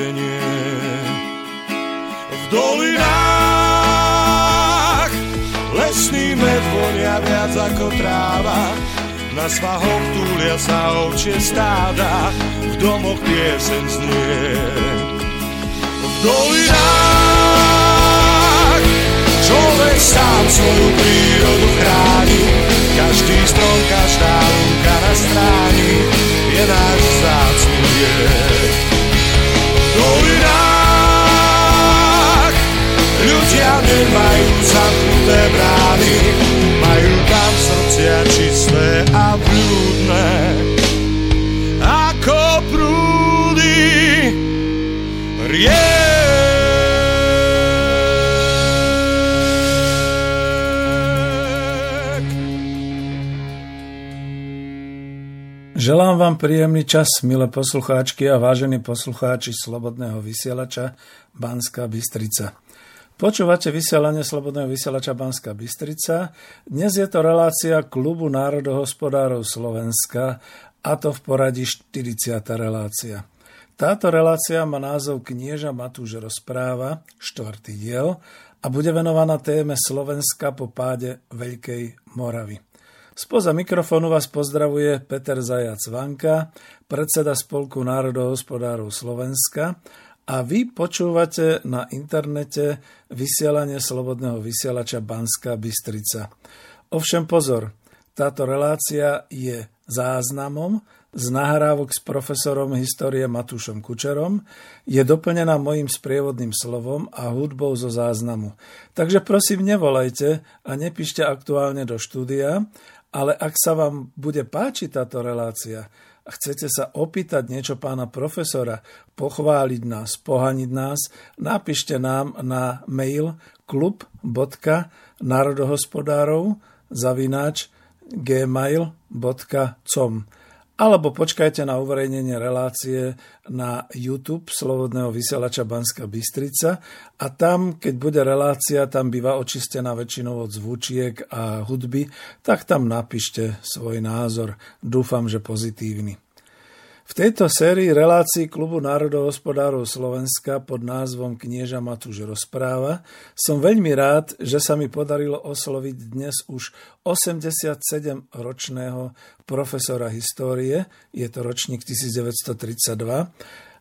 Brieždenie. V dolinách lesný med vonia viac ako tráva, na svahoch túlia sa ovčie stáda, v domoch piesen znie. V dolinách človek sám svoju prírodu chráni, každý strom, každá lúka na stráni je náš zácný liek. Dolinách ľudia nemajú zamknuté brány, majú tam srdcia čisté a blúdne. Ako prúdy riek. Želám vám príjemný čas, milé poslucháčky a vážení poslucháči Slobodného vysielača Banská Bystrica. Počúvate vysielanie Slobodného vysielača Banská Bystrica. Dnes je to relácia Klubu národohospodárov Slovenska a to v poradí 40. relácia. Táto relácia má názov Knieža Matúš rozpráva, štvrtý diel a bude venovaná téme Slovenska po páde Veľkej Moravy. Spoza mikrofónu vás pozdravuje Peter Zajac Vanka, predseda Spolku národohospodárov Slovenska a vy počúvate na internete vysielanie slobodného vysielača Banská Bystrica. Ovšem pozor, táto relácia je záznamom z nahrávok s profesorom histórie Matúšom Kučerom, je doplnená mojim sprievodným slovom a hudbou zo záznamu. Takže prosím, nevolajte a nepíšte aktuálne do štúdia, ale ak sa vám bude páčiť táto relácia a chcete sa opýtať niečo pána profesora, pochváliť nás, pohaniť nás, napíšte nám na mail klub.národohospodárov zavináč gmail.com alebo počkajte na uverejnenie relácie na YouTube Slobodného vysielača Banska Bystrica a tam, keď bude relácia, tam býva očistená väčšinou od zvučiek a hudby, tak tam napíšte svoj názor. Dúfam, že pozitívny. V tejto sérii relácií Klubu národohospodárov Slovenska pod názvom Knieža Matúš rozpráva som veľmi rád, že sa mi podarilo osloviť dnes už 87-ročného profesora histórie, je to ročník 1932,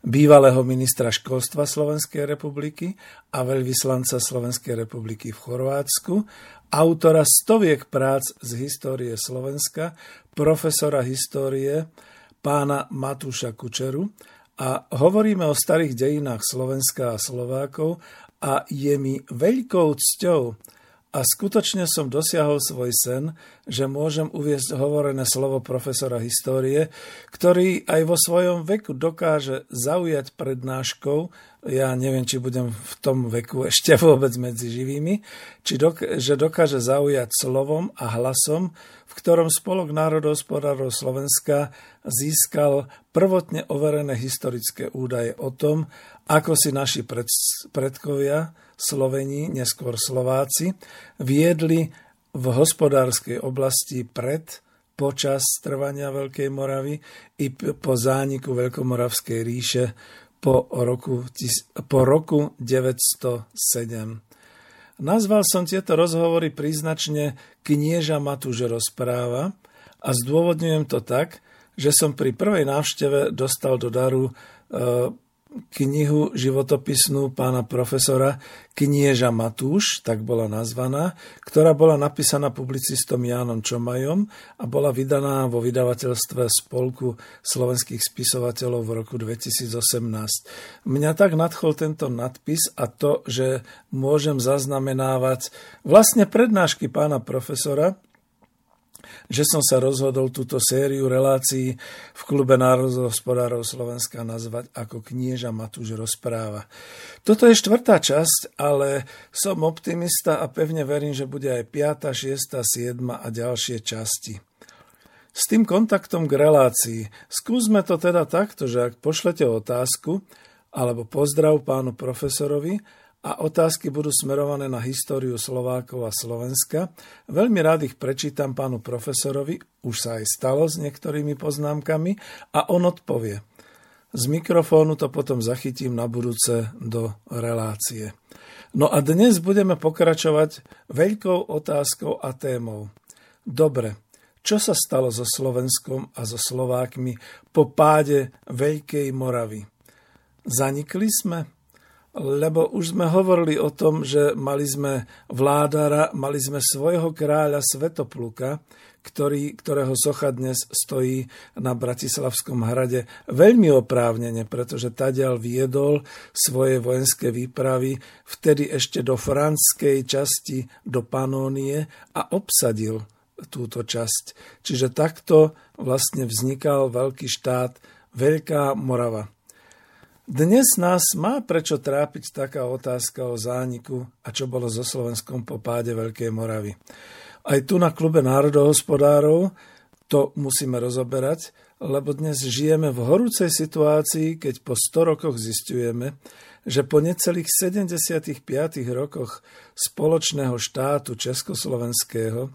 bývalého ministra školstva Slovenskej republiky a veľvyslanca Slovenskej republiky v Chorvátsku, autora stoviek prác z histórie Slovenska, profesora histórie, pána Matúša Kučeru a hovoríme o starých dejinách Slovenska a Slovákov a je mi veľkou cťou a skutočne som dosiahol svoj sen, že môžem uviezť hovorené slovo profesora histórie, ktorý aj vo svojom veku dokáže zaujať prednáškou, ja neviem, či budem v tom veku ešte vôbec medzi živými, či dok- že dokáže zaujať slovom a hlasom, v ktorom Spolok národohospodárov Slovenska získal prvotne overené historické údaje o tom, ako si naši pred- predkovia Sloveni, neskôr Slováci, viedli v hospodárskej oblasti pred, počas trvania Veľkej Moravy i po zániku Veľkomoravskej ríše po roku, po roku 907. Nazval som tieto rozhovory príznačne Knieža Matúž rozpráva a zdôvodňujem to tak, že som pri prvej návšteve dostal do daru e, knihu životopisnú pána profesora Knieža Matúš, tak bola nazvaná, ktorá bola napísaná publicistom Jánom Čomajom a bola vydaná vo vydavateľstve Spolku slovenských spisovateľov v roku 2018. Mňa tak nadchol tento nadpis a to, že môžem zaznamenávať vlastne prednášky pána profesora, že som sa rozhodol túto sériu relácií v klube národohospodárov Slovenska nazvať ako knieža Matúš rozpráva. Toto je štvrtá časť, ale som optimista a pevne verím, že bude aj 5., 6., 7. a ďalšie časti. S tým kontaktom k relácii skúsme to teda takto, že ak pošlete otázku alebo pozdrav pánu profesorovi, a otázky budú smerované na históriu Slovákov a Slovenska. Veľmi rád ich prečítam pánu profesorovi, už sa aj stalo s niektorými poznámkami a on odpovie. Z mikrofónu to potom zachytím na budúce do relácie. No a dnes budeme pokračovať veľkou otázkou a témou. Dobre, čo sa stalo so Slovenskom a so Slovákmi po páde Veľkej Moravy? Zanikli sme? Lebo už sme hovorili o tom, že mali sme vládara, mali sme svojho kráľa Svetopluka, ktorý, ktorého socha dnes stojí na Bratislavskom hrade veľmi oprávnene, pretože tadiaľ viedol svoje vojenské výpravy vtedy ešte do franskej časti, do Panónie a obsadil túto časť. Čiže takto vlastne vznikal veľký štát Veľká Morava. Dnes nás má prečo trápiť taká otázka o zániku a čo bolo so Slovenskom po páde Veľkej Moravy. Aj tu na klube národohospodárov to musíme rozoberať, lebo dnes žijeme v horúcej situácii, keď po 100 rokoch zistujeme, že po necelých 75 rokoch spoločného štátu Československého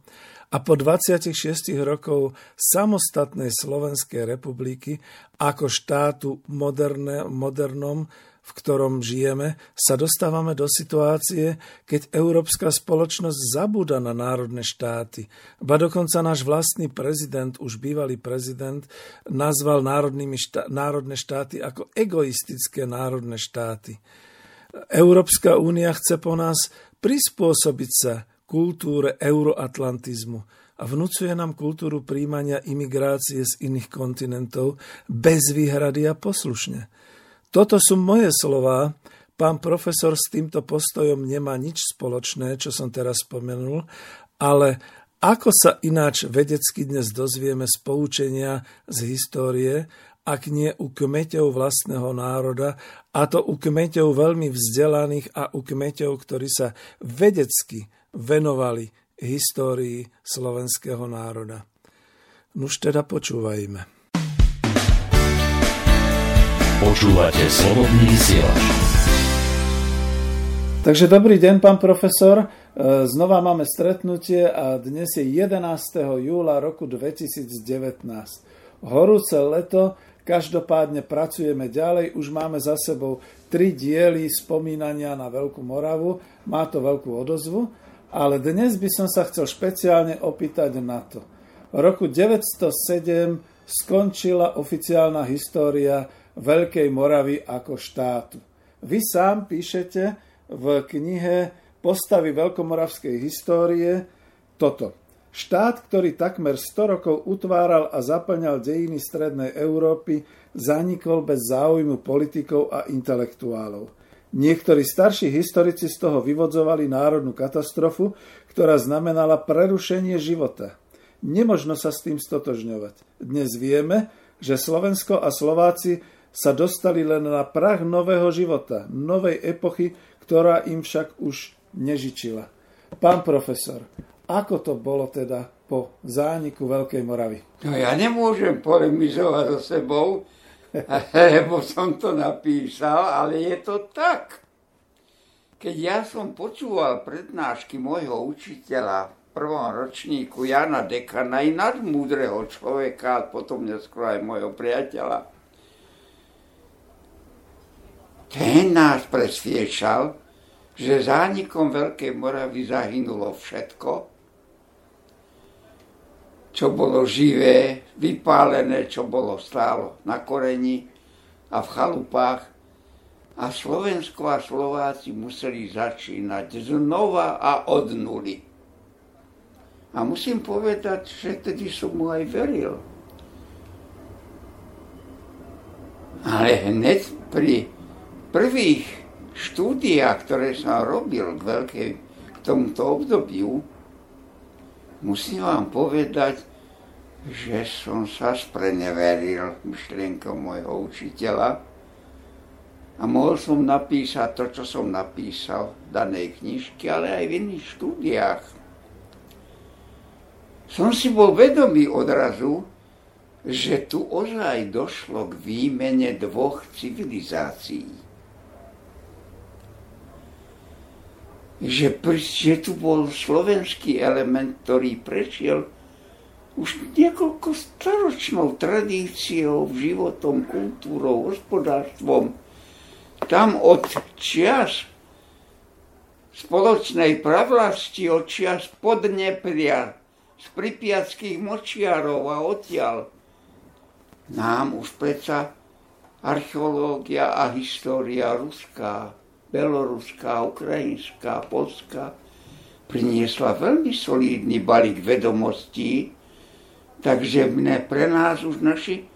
a po 26 rokov samostatnej Slovenskej republiky ako štátu moderné, modernom, v ktorom žijeme, sa dostávame do situácie, keď európska spoločnosť zabúda na národné štáty. Ba dokonca náš vlastný prezident, už bývalý prezident, nazval štá- národné štáty ako egoistické národné štáty. Európska únia chce po nás prispôsobiť sa kultúre euroatlantizmu a vnúcuje nám kultúru príjmania imigrácie z iných kontinentov bez výhrady a poslušne. Toto sú moje slová, pán profesor s týmto postojom nemá nič spoločné, čo som teraz spomenul, ale ako sa ináč vedecky dnes dozvieme z poučenia z histórie, ak nie u kmeťov vlastného národa, a to u kmeťov veľmi vzdelaných a u kmeťov, ktorí sa vedecky venovali histórii slovenského národa. Nuž teda počúvajme. Počúvate slobodný vysielač. Takže dobrý deň, pán profesor. E, znova máme stretnutie a dnes je 11. júla roku 2019. Horúce leto, každopádne pracujeme ďalej, už máme za sebou tri diely spomínania na Veľkú Moravu, má to veľkú odozvu ale dnes by som sa chcel špeciálne opýtať na to. V roku 907 skončila oficiálna história Veľkej Moravy ako štátu. Vy sám píšete v knihe Postavy veľkomoravskej histórie toto. Štát, ktorý takmer 100 rokov utváral a zaplňal dejiny Strednej Európy, zanikol bez záujmu politikov a intelektuálov. Niektorí starší historici z toho vyvodzovali národnú katastrofu, ktorá znamenala prerušenie života. Nemožno sa s tým stotožňovať. Dnes vieme, že Slovensko a Slováci sa dostali len na prach nového života, novej epochy, ktorá im však už nežičila. Pán profesor, ako to bolo teda po zániku Veľkej Moravy? No ja nemôžem polemizovať so sebou, lebo som to napísal, ale je to tak. Keď ja som počúval prednášky môjho učiteľa v prvom ročníku Jana Dekana, i nadmúdreho človeka, a potom neskôr aj môjho priateľa, ten nás presviečal, že zánikom Veľkej Moravy zahynulo všetko, čo bolo živé, vypálené, čo bolo stálo na koreni a v chalupách. A Slovensko a Slováci museli začínať znova a od nuly. A musím povedať, že tedy som mu aj veril. Ale hneď pri prvých štúdiách, ktoré som robil k, veľkej, k tomuto obdobiu, musím vám povedať, že som sa spreneveril myšlienkom môjho učiteľa a mohol som napísať to, čo som napísal v danej knižke, ale aj v iných štúdiách. Som si bol vedomý odrazu, že tu ozaj došlo k výmene dvoch civilizácií. Že, že tu bol slovenský element, ktorý prešiel už niekoľko staročnou tradíciou, životom, kultúrou, hospodárstvom. Tam od čias spoločnej pravlasti, od čias Podnepria, z pripiackých močiarov a odtiaľ, nám už predsa archeológia a história ruská beloruská, ukrajinská, polská, priniesla veľmi solidný balík vedomostí, takže mne pre nás už naši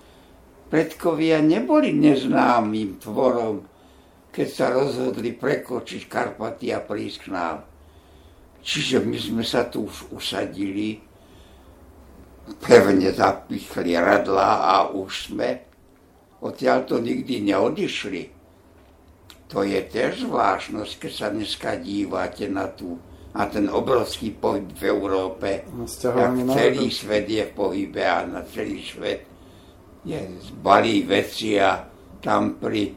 predkovia neboli neznámym tvorom, keď sa rozhodli prekočiť Karpaty a prísť k nám. Čiže my sme sa tu už usadili, pevne zapichli radla a už sme odtiaľ to nikdy neodišli. To je tiež zvláštnosť, keď sa dneska dívate na, tú, na ten obrovský pohyb v Európe. Jak celý svet je v pohybe a na celý svet je zbalí veci a tam pri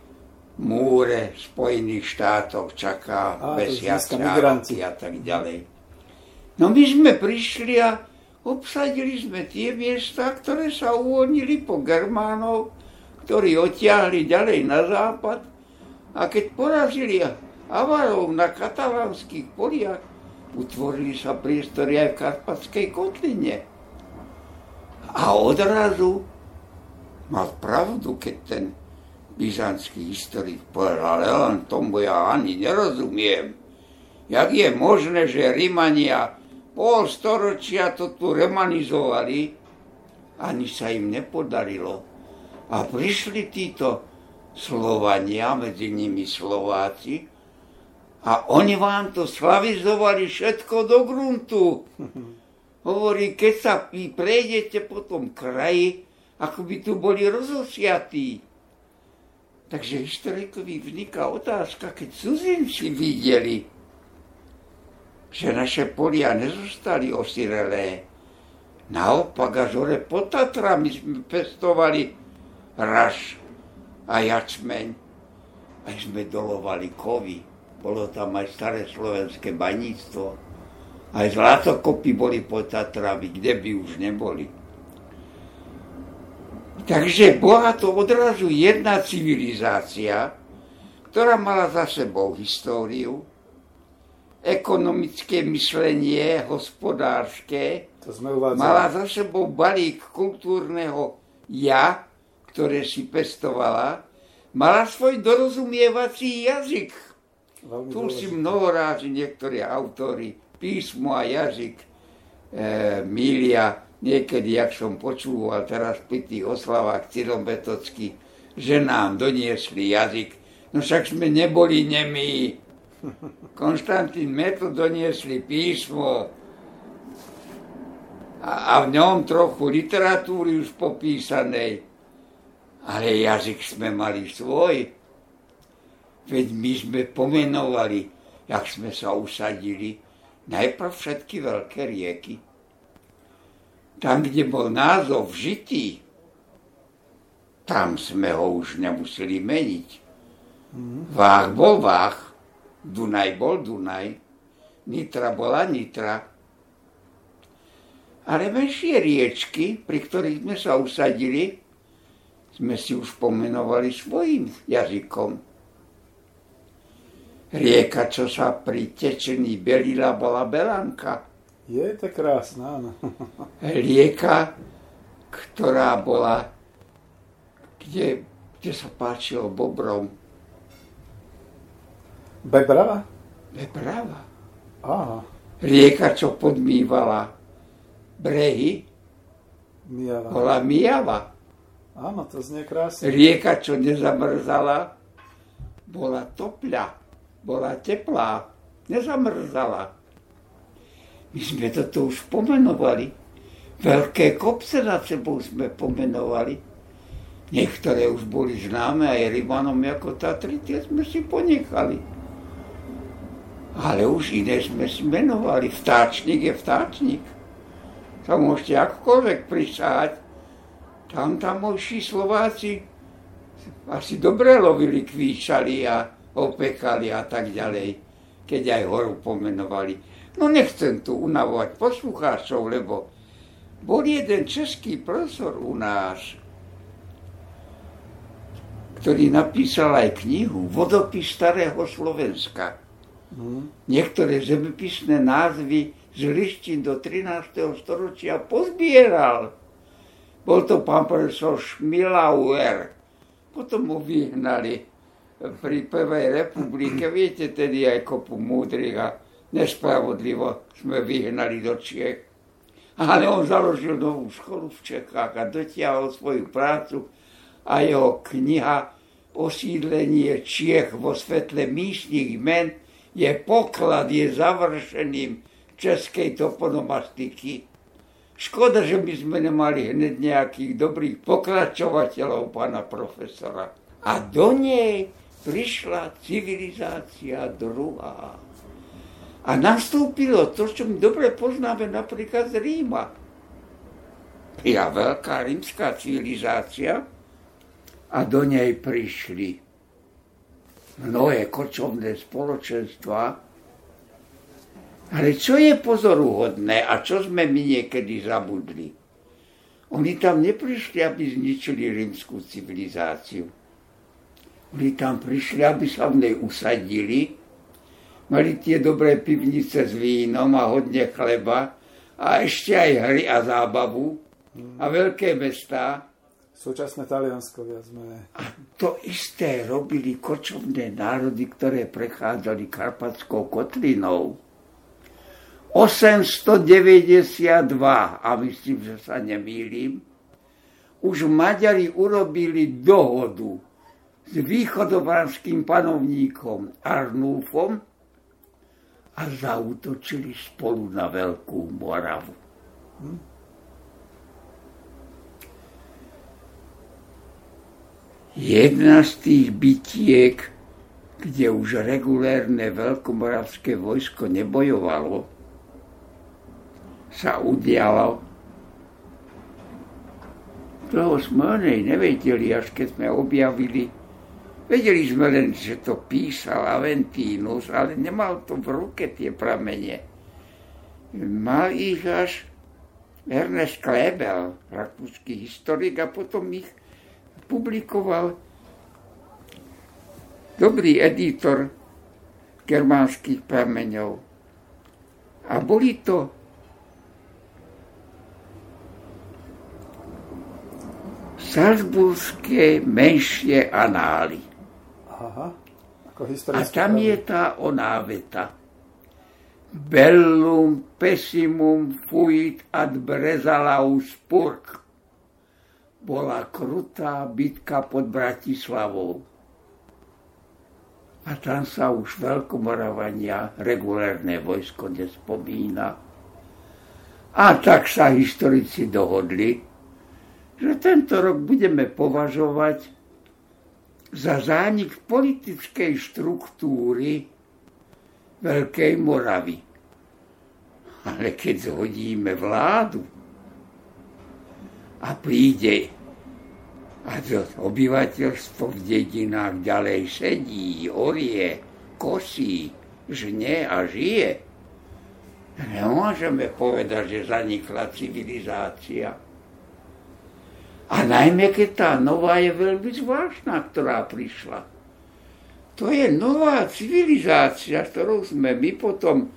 múre Spojených štátov čaká mesiace a tak ďalej. No my sme prišli a obsadili sme tie miesta, ktoré sa uvoľnili po Germánov, ktorí odtiahli ďalej na západ a keď porazili Avarov na katalánskych poliach, utvorili sa priestory aj v Karpatskej kotline. A odrazu mal pravdu, keď ten byzantský historik povedal, ale len tomu ja ani nerozumiem. Jak je možné, že Rimania pol storočia to tu remanizovali, ani sa im nepodarilo. A prišli títo Slovania, medzi nimi Slováci, a oni vám to slavizovali všetko do gruntu. Hovorí, keď sa vy prejdete po tom kraji, ako by tu boli rozosiatí. Takže historikovi vzniká otázka, keď cudzinci videli, že naše polia nezostali osirelé. Naopak, až hore pod Tatrami sme pestovali raž, a jačmeň. Aj sme dolovali kovy. Bolo tam aj staré slovenské baníctvo. Aj zlatokopy boli pod Tatrami, kde by už neboli. Takže bola to odrazu jedna civilizácia, ktorá mala za sebou históriu, ekonomické myslenie, hospodárske, to sme mala za sebou balík kultúrneho ja, ktoré si pestovala, mala svoj dorozumievací jazyk. Veľmi tu si mnohorázi niektorí autory písmo a jazyk e, milia. Niekedy, jak som počúval teraz pri tých oslavách Cyrombetocky, že nám doniesli jazyk, No však sme neboli nemí. Konštantín Metl doniesli písmo a, a v ňom trochu literatúry už popísanej. Ale jazyk sme mali svoj. Veď my sme pomenovali, jak sme sa usadili, najprv všetky veľké rieky. Tam, kde bol názov žitý, tam sme ho už nemuseli meniť. Vách bol Vách, Dunaj bol Dunaj, Nitra bola Nitra. Ale menšie riečky, pri ktorých sme sa usadili, sme si už pomenovali svojim jazykom. Rieka, čo sa pri tečení belila, bola Belanka. Je to krásna, áno. Rieka, ktorá bola, kde, kde sa páčilo bobrom, Bebrava? Bebrava. Aha. Rieka, čo podmývala brehy, Mijava. bola Mijava. Áno, to znie krásne. Rieka, čo nezamrzala, bola topľa, bola teplá, nezamrzala. My sme toto už pomenovali. Veľké kopce nad sebou sme pomenovali. Niektoré už boli známe aj Rimanom ako Tatry, tie sme si ponechali ale už iné sme si menovali. Vtáčnik je vtáčnik. To môžete akokoľvek prisahať. Tam tamojší Slováci asi dobre lovili, kvíčali a opekali a tak ďalej, keď aj horu pomenovali. No nechcem tu unavovať poslucháčov, lebo bol jeden český profesor u nás, ktorý napísal aj knihu Vodopis starého Slovenska. Niektoré zemepisné názvy z lištín do 13. storočia pozbieral. Bol to pán profesor Schmilauer. Potom mu vyhnali pri Prvej republike. Viete, tedy aj kopu múdrych a nespravodlivo sme vyhnali do Čiech. Ale on založil novú školu v Čechách a dotiahol svoju prácu a jeho kniha Osídlenie Čiech vo svetle místnych men je poklad, je završením českej toponomastiky. Škoda, že by sme nemali hneď nejakých dobrých pokračovateľov pána profesora. A do nej prišla civilizácia druhá. A nastúpilo to, čo my dobre poznáme napríklad z Ríma. Ja veľká rímska civilizácia a do nej prišli mnohé kočovné spoločenstva. Ale čo je pozoruhodné a čo sme my niekedy zabudli? Oni tam neprišli, aby zničili rímskú civilizáciu. Oni tam prišli, aby sa v nej usadili, mali tie dobré pivnice s vínom a hodne chleba a ešte aj hry a zábavu a veľké mestá Súčasné Taliansko viac menej. A to isté robili kočovné národy, ktoré prechádzali Karpatskou kotlinou. 892, a myslím, že sa nemýlim, už Maďari urobili dohodu s východovarským panovníkom Arnúfom a zautočili spolu na Veľkú Moravu. Hm? Jedna z tých bytiek, kde už regulérne veľkomoravské vojsko nebojovalo, sa udialo. Toho sme nej nevedeli, až keď sme objavili. Vedeli sme len, že to písal Aventínus, ale nemal to v ruke tie pramene. Mal ich až Ernest Klebel, rakúsky historik, a potom ich publikoval dobrý editor germánskych prameňov. A boli to Salzburské menšie anály. Aha, ako A tam je tá oná veta. Bellum pessimum fuit ad Brezalaus purg bola krutá bitka pod Bratislavou. A tam sa už veľkomoravania regulárne vojsko nespomína. A tak sa historici dohodli, že tento rok budeme považovať za zánik politickej štruktúry Veľkej Moravy. Ale keď zhodíme vládu a príde a to obyvateľstvo v dedinách ďalej sedí, orie, kosí, žne a žije. Nemôžeme povedať, že zanikla civilizácia. A najmä, keď tá nová je veľmi zvláštna, ktorá prišla. To je nová civilizácia, ktorou sme my potom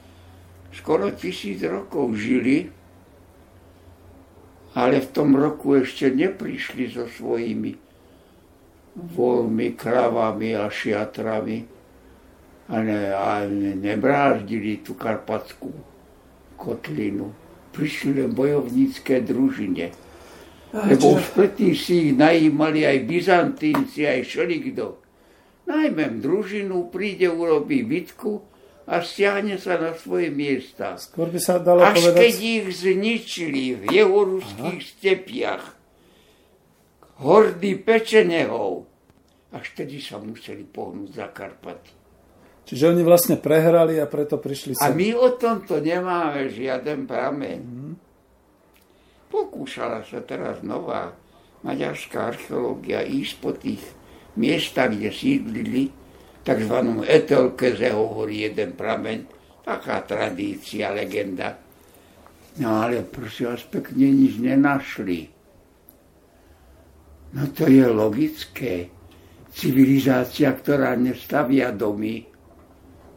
skoro tisíc rokov žili, ale v tom roku ešte neprišli so svojimi volmi, kravami a šiatrami a, ne, a nebráždili tú karpatskú kotlinu. Prišli len bojovnícke družine. Lebo už predtým si ich najímali aj Byzantínci, aj šelikdo. Najmem družinu, príde, urobí bitku, a stiahne sa na svoje miesta. Skôr by sa dalo Až povedať... keď ich zničili v jehoruských stepiach hordy pečenehov, až tedy sa museli pohnúť za Karpaty. Čiže oni vlastne prehrali a preto prišli A sem. my o tomto nemáme žiaden prameň. Pokúšala sa teraz nová maďarská archeológia ísť po tých miestach, kde sídlili, tzv. Etelkeze hovorí jeden prameň, taká tradícia, legenda. No ale prosím vás, pekne nič nenašli. No to je logické. Civilizácia, ktorá nestavia domy,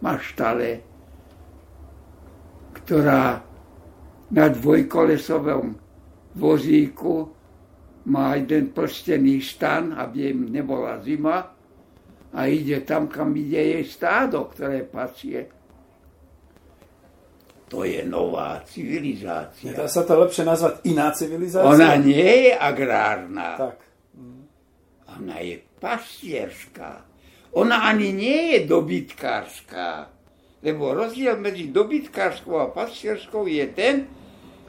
maštale, ktorá na dvojkolesovom vozíku má jeden prstený stan, aby im nebola zima, a ide tam, kam ide jej stádo, ktoré pasie. To je nová civilizácia. Dá sa to lepšie nazvať iná civilizácia? Ona nie je agrárna. Tak. Ona je pastierská. Ona ani nie je dobytkárska. Lebo rozdiel medzi dobytkárskou a pastierskou je ten,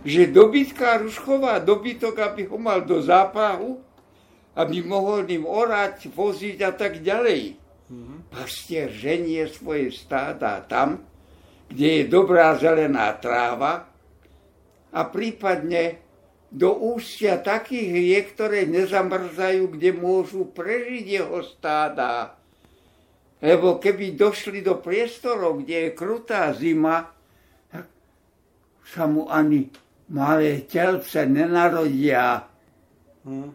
že dobytkár už chová dobytok, aby ho mal do zápahu aby mohol ním orať, voziť a tak ďalej. Mm-hmm. Pastier ženie svoje stáda tam, kde je dobrá zelená tráva a prípadne do ústia takých riek, ktoré nezamrzajú, kde môžu prežiť jeho stáda. Lebo keby došli do priestorov, kde je krutá zima, tak sa mu ani malé telce nenarodia. Hmm.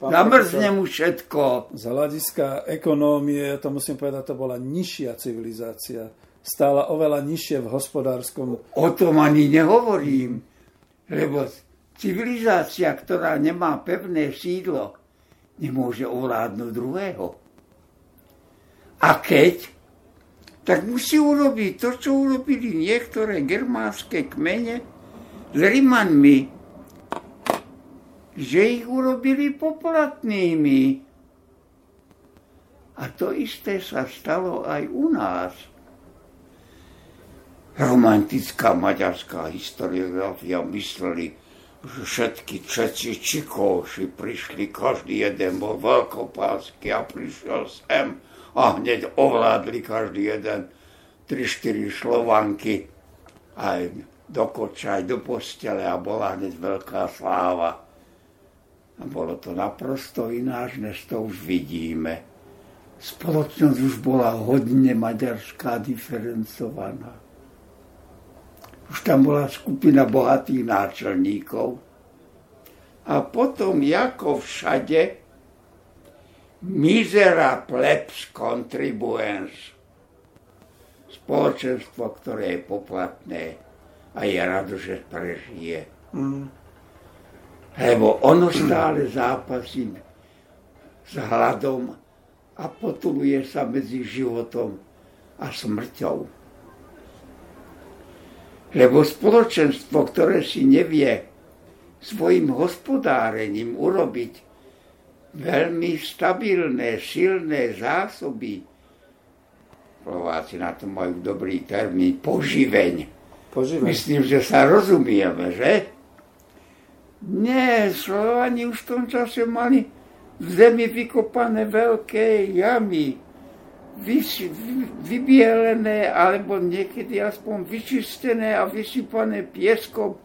Zamrzne mu všetko. Z hľadiska ekonómie, to musím povedať, to bola nižšia civilizácia. Stála oveľa nižšie v hospodárskom... O tom ani nehovorím, lebo civilizácia, ktorá nemá pevné sídlo, nemôže ovládnuť druhého. A keď, tak musí urobiť to, čo urobili niektoré germánske kmene Rimanmi, že ich urobili poplatnými. A to isté sa stalo aj u nás. Romantická maďarská historiografia mysleli, že všetky Čeci Čikóši prišli, každý jeden bol veľkopásky a prišiel sem a hneď ovládli každý jeden 3-4 Slovanky aj do koča, aj do postele a bola hneď veľká sláva. A bolo to naprosto ináč, než to už vidíme. Spoločnosť už bola hodne maďarská diferencovaná. Už tam bola skupina bohatých náčelníkov. A potom, ako všade, mizera plebs contribuens. Spoločenstvo, ktoré je poplatné a je rado, že prežije. Mm lebo ono stále zápasí s hladom a potuluje sa medzi životom a smrťou. Lebo spoločenstvo, ktoré si nevie svojim hospodárením urobiť veľmi stabilné, silné zásoby Slováci na to majú dobrý termín, poživeň. Poživeň. Myslím, že sa rozumieme, že? Nie, Slovani už v tom čase mali v zemi vykopané veľké jamy, vys, vy, vybielené, alebo niekedy aspoň vyčistené a vysypané pieskom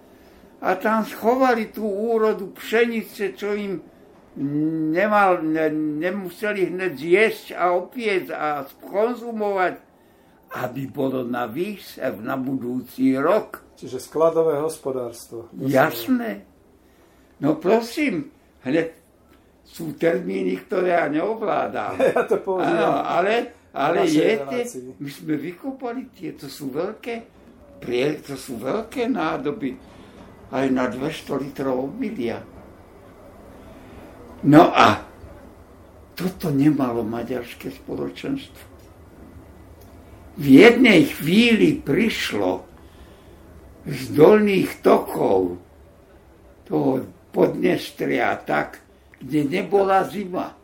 a tam schovali tú úrodu pšenice, čo im nemal, ne, nemuseli hneď zjesť a opiec a skonzumovať, aby bolo na výsev na budúci rok. Čiže skladové hospodárstvo. Jasné. No prosím, hneď sú termíny, ktoré ja neovládam. Ja to používam. Áno, ale, ale našej je, relácii. my sme vykopali tie, to sú veľké, prie, to sú veľké nádoby, aj na 200 litrov obilia. No a toto nemalo maďarské spoločenstvo. V jednej chvíli prišlo z dolných tokov toho Podnestria tak, kde nebola zima,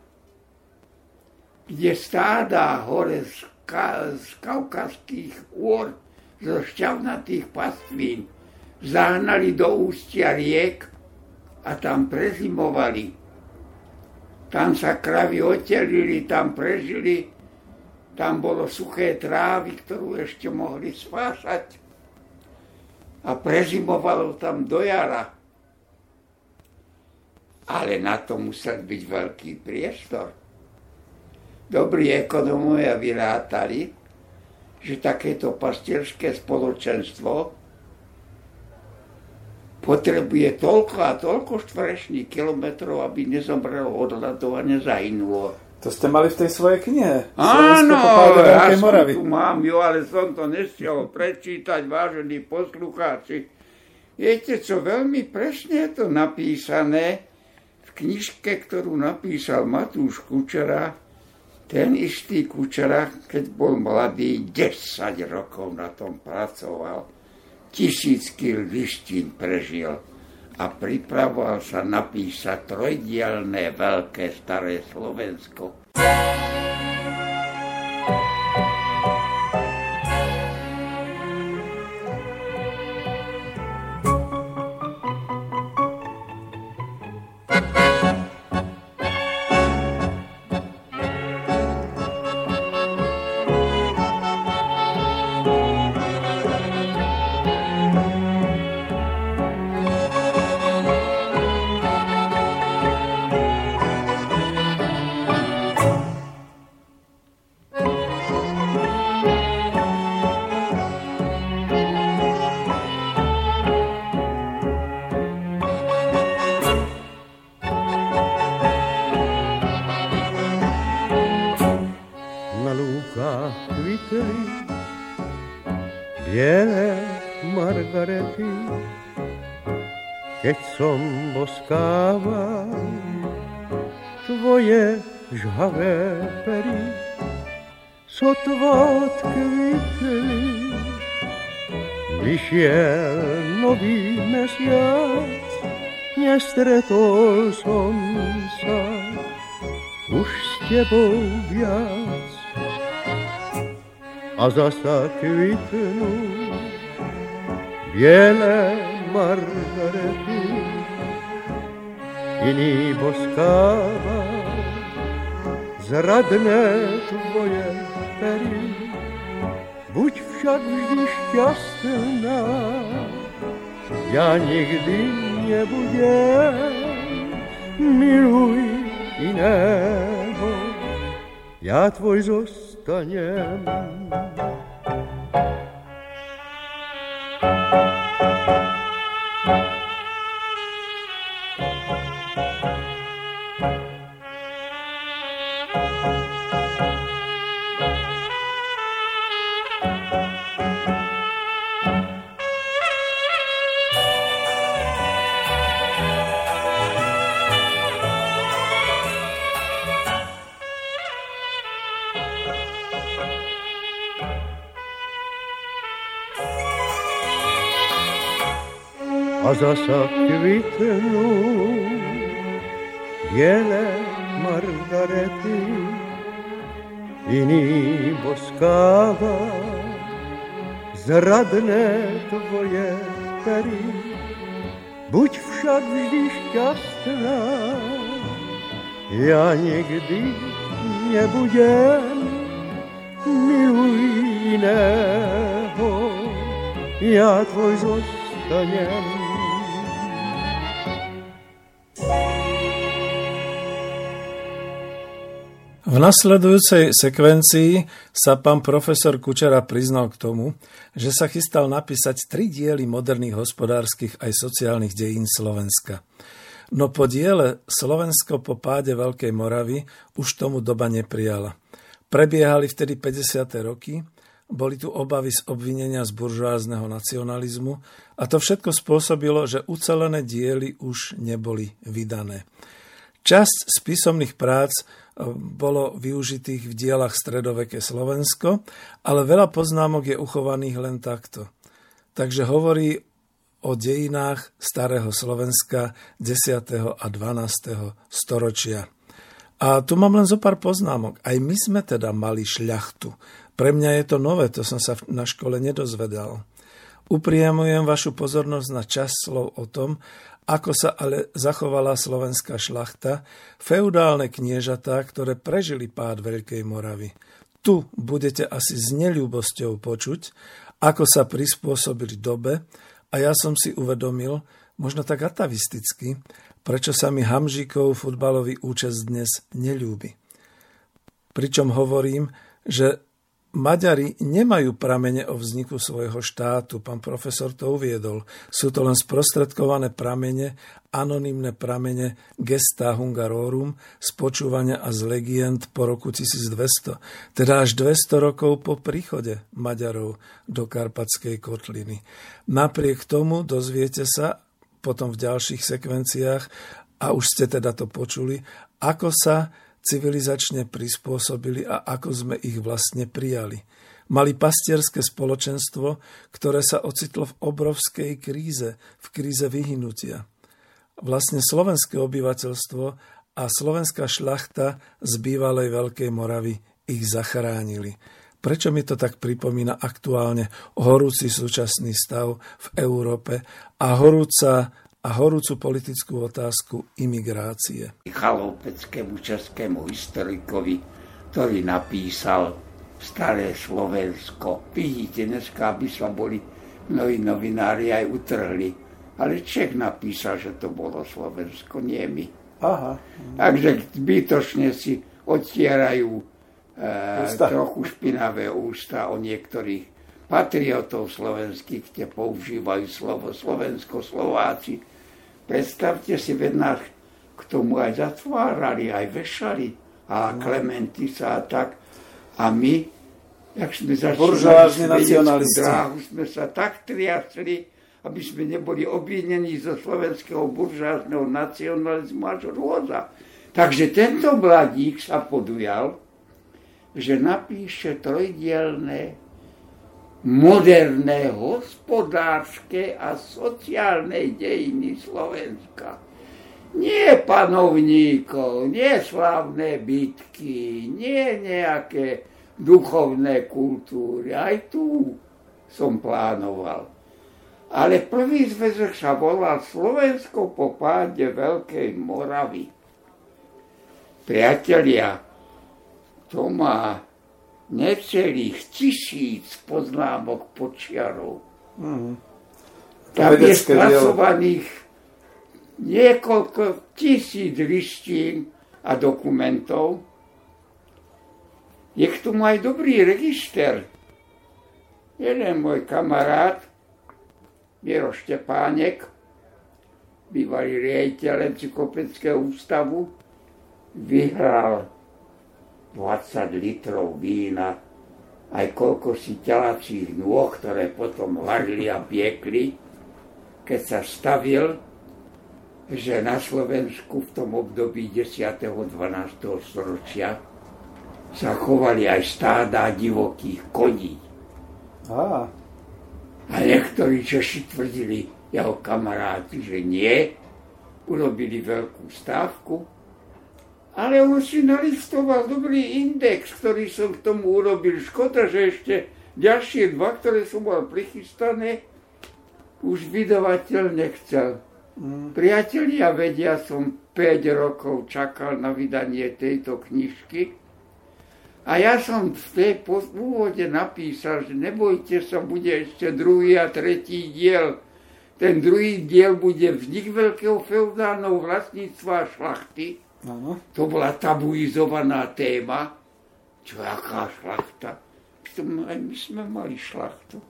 kde stáda hore z, ka- z kaukazských úr, zo šťavnatých pastvín, zahnali do ústia riek a tam prezimovali. Tam sa kravy otelili, tam prežili, tam bolo suché trávy, ktorú ešte mohli spásať. A prezimovalo tam do jara. Ale na to musel byť veľký priestor. Dobrí ekonomovia vyrátali, že takéto pastierské spoločenstvo potrebuje toľko a toľko štverečných kilometrov, aby nezomrelo od hladu a nezahynulo. To ste mali v tej svojej knihe. Áno, ja som Moravy. tu mám ju, ale som to nestiel prečítať, vážení poslucháči. Viete čo, veľmi presne je to napísané v knižke, ktorú napísal Matúš Kučera, ten istý Kučera, keď bol mladý, 10 rokov na tom pracoval, tisícky lištín prežil a pripravoval sa napísať trojdielné veľké staré Slovensko. Zasa kvitnú biele margarety, iný boskáva zradné tvoje pery. Buď však vždy šťastná, ja nikdy nebudem, miluj iného, ja tvoj zostanem. a zasa kvitnu Bijele margareti i ni boskava Zradne tvoje peri Buď však vždy šťastná Ja nikdy nebudem miluj jiného, já tvoj zostanem. V nasledujúcej sekvencii sa pán profesor Kučera priznal k tomu, že sa chystal napísať tri diely moderných hospodárskych aj sociálnych dejín Slovenska. No po diele Slovensko po páde Veľkej Moravy už tomu doba neprijala. Prebiehali vtedy 50. roky, boli tu obavy z obvinenia z buržoázneho nacionalizmu a to všetko spôsobilo, že ucelené diely už neboli vydané. Časť z písomných prác bolo využitých v dielach stredoveké Slovensko, ale veľa poznámok je uchovaných len takto. Takže hovorí o dejinách starého Slovenska 10. a 12. storočia. A tu mám len zo pár poznámok. Aj my sme teda mali šľachtu. Pre mňa je to nové, to som sa na škole nedozvedal. Upriamujem vašu pozornosť na čas slov o tom, ako sa ale zachovala slovenská šlachta, feudálne kniežatá, ktoré prežili pád Veľkej Moravy. Tu budete asi s neľúbosťou počuť, ako sa prispôsobili dobe a ja som si uvedomil, možno tak atavisticky, prečo sa mi Hamžíkov futbalový účest dnes neľúbi. Pričom hovorím, že Maďari nemajú pramene o vzniku svojho štátu, pán profesor to uviedol. Sú to len sprostredkované pramene, anonymné pramene gesta hungarorum z počúvania a z legend po roku 1200, teda až 200 rokov po príchode Maďarov do Karpatskej kotliny. Napriek tomu dozviete sa potom v ďalších sekvenciách, a už ste teda to počuli, ako sa civilizačne prispôsobili a ako sme ich vlastne prijali. Mali pastierské spoločenstvo, ktoré sa ocitlo v obrovskej kríze, v kríze vyhnutia. Vlastne slovenské obyvateľstvo a slovenská šlachta z bývalej Veľkej Moravy ich zachránili. Prečo mi to tak pripomína aktuálne horúci súčasný stav v Európe a horúca a horúcu politickú otázku imigrácie. Chaloveckému českému historikovi, ktorý napísal Staré Slovensko. Vidíte, dneska by sa boli mnohí novinári aj utrhli. Ale Čech napísal, že to bolo Slovensko, nie my. Aha. Takže zbytočne si odtierajú e, trochu špinavé ústa o niektorých patriotov slovenských, kde používajú slovo Slovensko-Slováci Predstavte si, veď nás k tomu aj zatvárali, aj vešali a no. Klementy sa a tak. A my, jak sme začali dráhu, sme sa tak triasli, aby sme neboli obvinení zo slovenského buržázneho nacionalizmu až rôza. Takže tento mladík sa podujal, že napíše trojdielné moderné hospodárske a sociálne dejiny Slovenska. Nie panovníkov, nie slavné bitky, nie nejaké duchovné kultúry. Aj tu som plánoval. Ale prvý zväzok sa volal Slovensko po páde Veľkej Moravy. Priatelia, to má necelých tisíc poznámok počiarov. Mm. Tam je spracovaných niekoľko tisíc listín a dokumentov. Je k tomu aj dobrý register. Jeden môj kamarát, Miero Štepánek, bývalý riaditeľ Encyklopeckého ústavu, vyhral 20 litrov vína, aj koľko si telacích nôh, ktoré potom varili a piekli, keď sa stavil, že na Slovensku v tom období 10. 12. storočia sa chovali aj stáda divokých koní. A. a niektorí Češi tvrdili, jeho kamaráti, že nie, urobili veľkú stávku Ale on si nalistoval dobrý index, ktorý som k tomu urobil. Škoda, že ešte ďalšie dva, ktoré som mal prichystané, už vydavateľ nechcel. Mm. Priatelia vedia, som 5 rokov čakal na vydanie tejto knižky. A ja som v tej úvode napísal, že nebojte sa, bude ešte druhý a tretí diel. Ten druhý diel bude vznik veľkého feudálneho vlastníctva a šlachty Ano. To bola tabuizovaná téma. Čo, aká šlachta? Aj my sme mali šlachtu.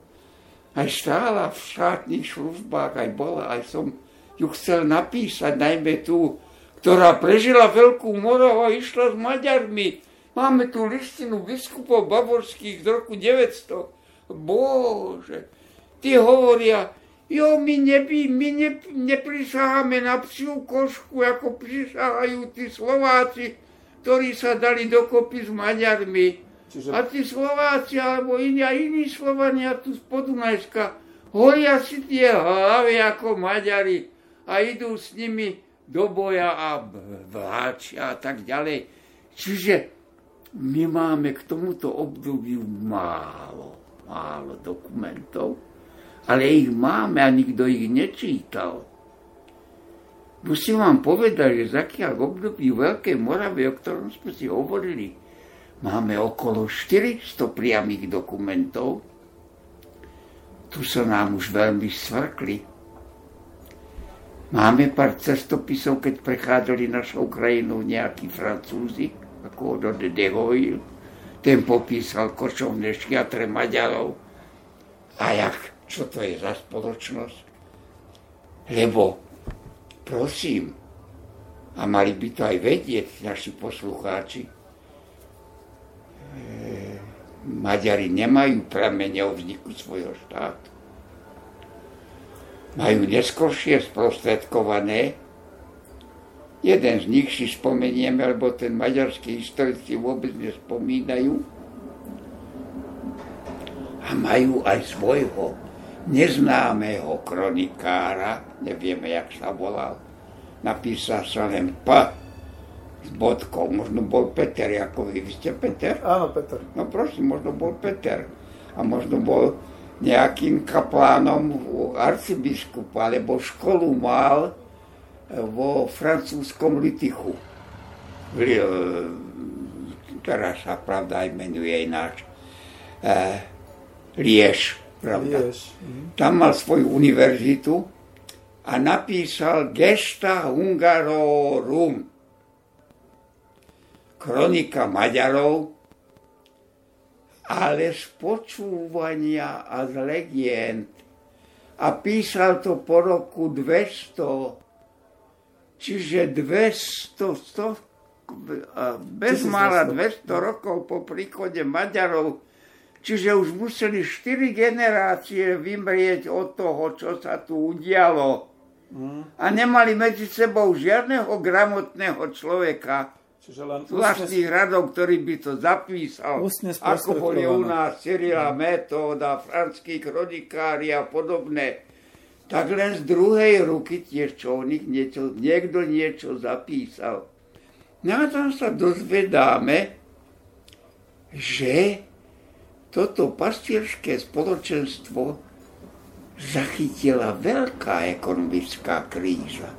Aj stála v štátnych službách, aj bola, aj som ju chcel napísať, najmä tú, ktorá prežila veľkú morav a išla s Maďarmi. Máme tu listinu biskupov bavorských z roku 900. Bože, tí hovoria, Jo, my, neby, my ne, neprisaháme na psiu košku, ako prisahajú tí Slováci, ktorí sa dali dokopy s Maďarmi. Čiže... A tí Slováci, alebo iní, a iní Slovania tu z Podunajska, horia si tie hlavy ako Maďari a idú s nimi do boja a vláčia a tak ďalej. Čiže my máme k tomuto obdobiu málo, málo dokumentov ale ich máme a nikto ich nečítal. Musím vám povedať, že z akého období Veľkej Moravy, o ktorom sme si hovorili, máme okolo 400 priamých dokumentov. Tu sa nám už veľmi svrkli. Máme pár cestopisov, keď prechádzali našou krajinou nejakí Francúzi, ako Odo de Dehoil. Ten popísal kočovné škiatre Maďarov. A jak čo to je za spoločnosť. Lebo, prosím, a mali by to aj vedieť naši poslucháči, e, Maďari nemajú pramene o vzniku svojho štátu. Majú neskôršie sprostredkované. Jeden z nich si spomenieme, lebo ten maďarský historici vôbec nespomínajú. A majú aj svojho neznámeho kronikára, nevieme, jak sa volal, napísal sa len P s bodkou, možno bol Peter, ako vy, ste Peter? Áno, Peter. No prosím, možno bol Peter. A možno bol nejakým kaplánom arcibiskupa, alebo školu mal vo francúzskom Litichu. Teraz sa pravda aj menuje ináč. Eh, Lieš pravda. Yes. Mm. Tam mal svoju univerzitu a napísal Gesta Hungarorum, kronika Maďarov, ale z počúvania a z legend. A písal to po roku 200, čiže 200, 100, bez mála 200 rokov po príchode Maďarov Čiže už museli štyri generácie vymrieť od toho, čo sa tu udialo. A nemali medzi sebou žiadneho gramotného človeka, Čiže len vlastných radov, ktorý by to zapísal, ako boli u nás Cyrila Metóda, franskí kronikári a podobné. Tak len z druhej ruky tiež nich niečo, niekto niečo zapísal. No a tam sa dozvedáme, že toto pastierské spoločenstvo zachytila veľká ekonomická kríza.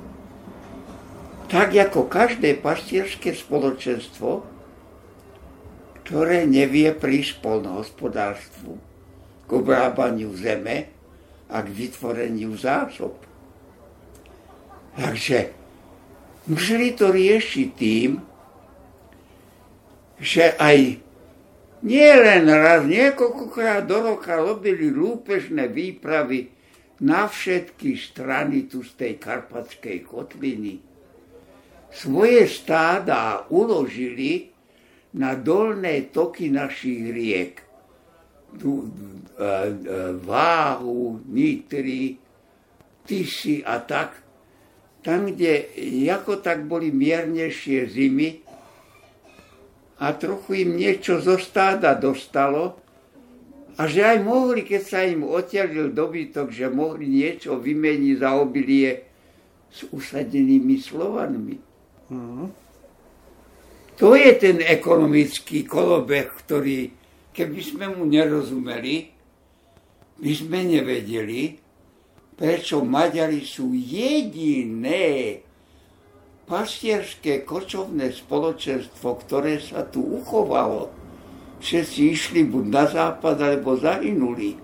Tak ako každé pastierské spoločenstvo, ktoré nevie prísť polnohospodárstvu, k obrábaniu zeme a k vytvoreniu zásob. Takže museli to riešiť tým, že aj nie len raz, niekoľkokrát do roka robili lúpežné výpravy na všetky strany tu z tej karpatskej kotliny. Svoje stáda uložili na dolné toky našich riek. Tu, e, e, váhu, nitry, tisy a tak. Tam, kde ako tak boli miernejšie zimy, a trochu im niečo zo stáda dostalo a že aj mohli, keď sa im otelil dobytok, že mohli niečo vymeniť za obilie s usadenými Slovanmi. Mm. To je ten ekonomický kolobeh, ktorý, keby sme mu nerozumeli, by sme nevedeli, prečo Maďari sú jediné pastierské kočovné spoločenstvo, ktoré sa tu uchovalo. Všetci išli buď na západ, alebo zahynuli.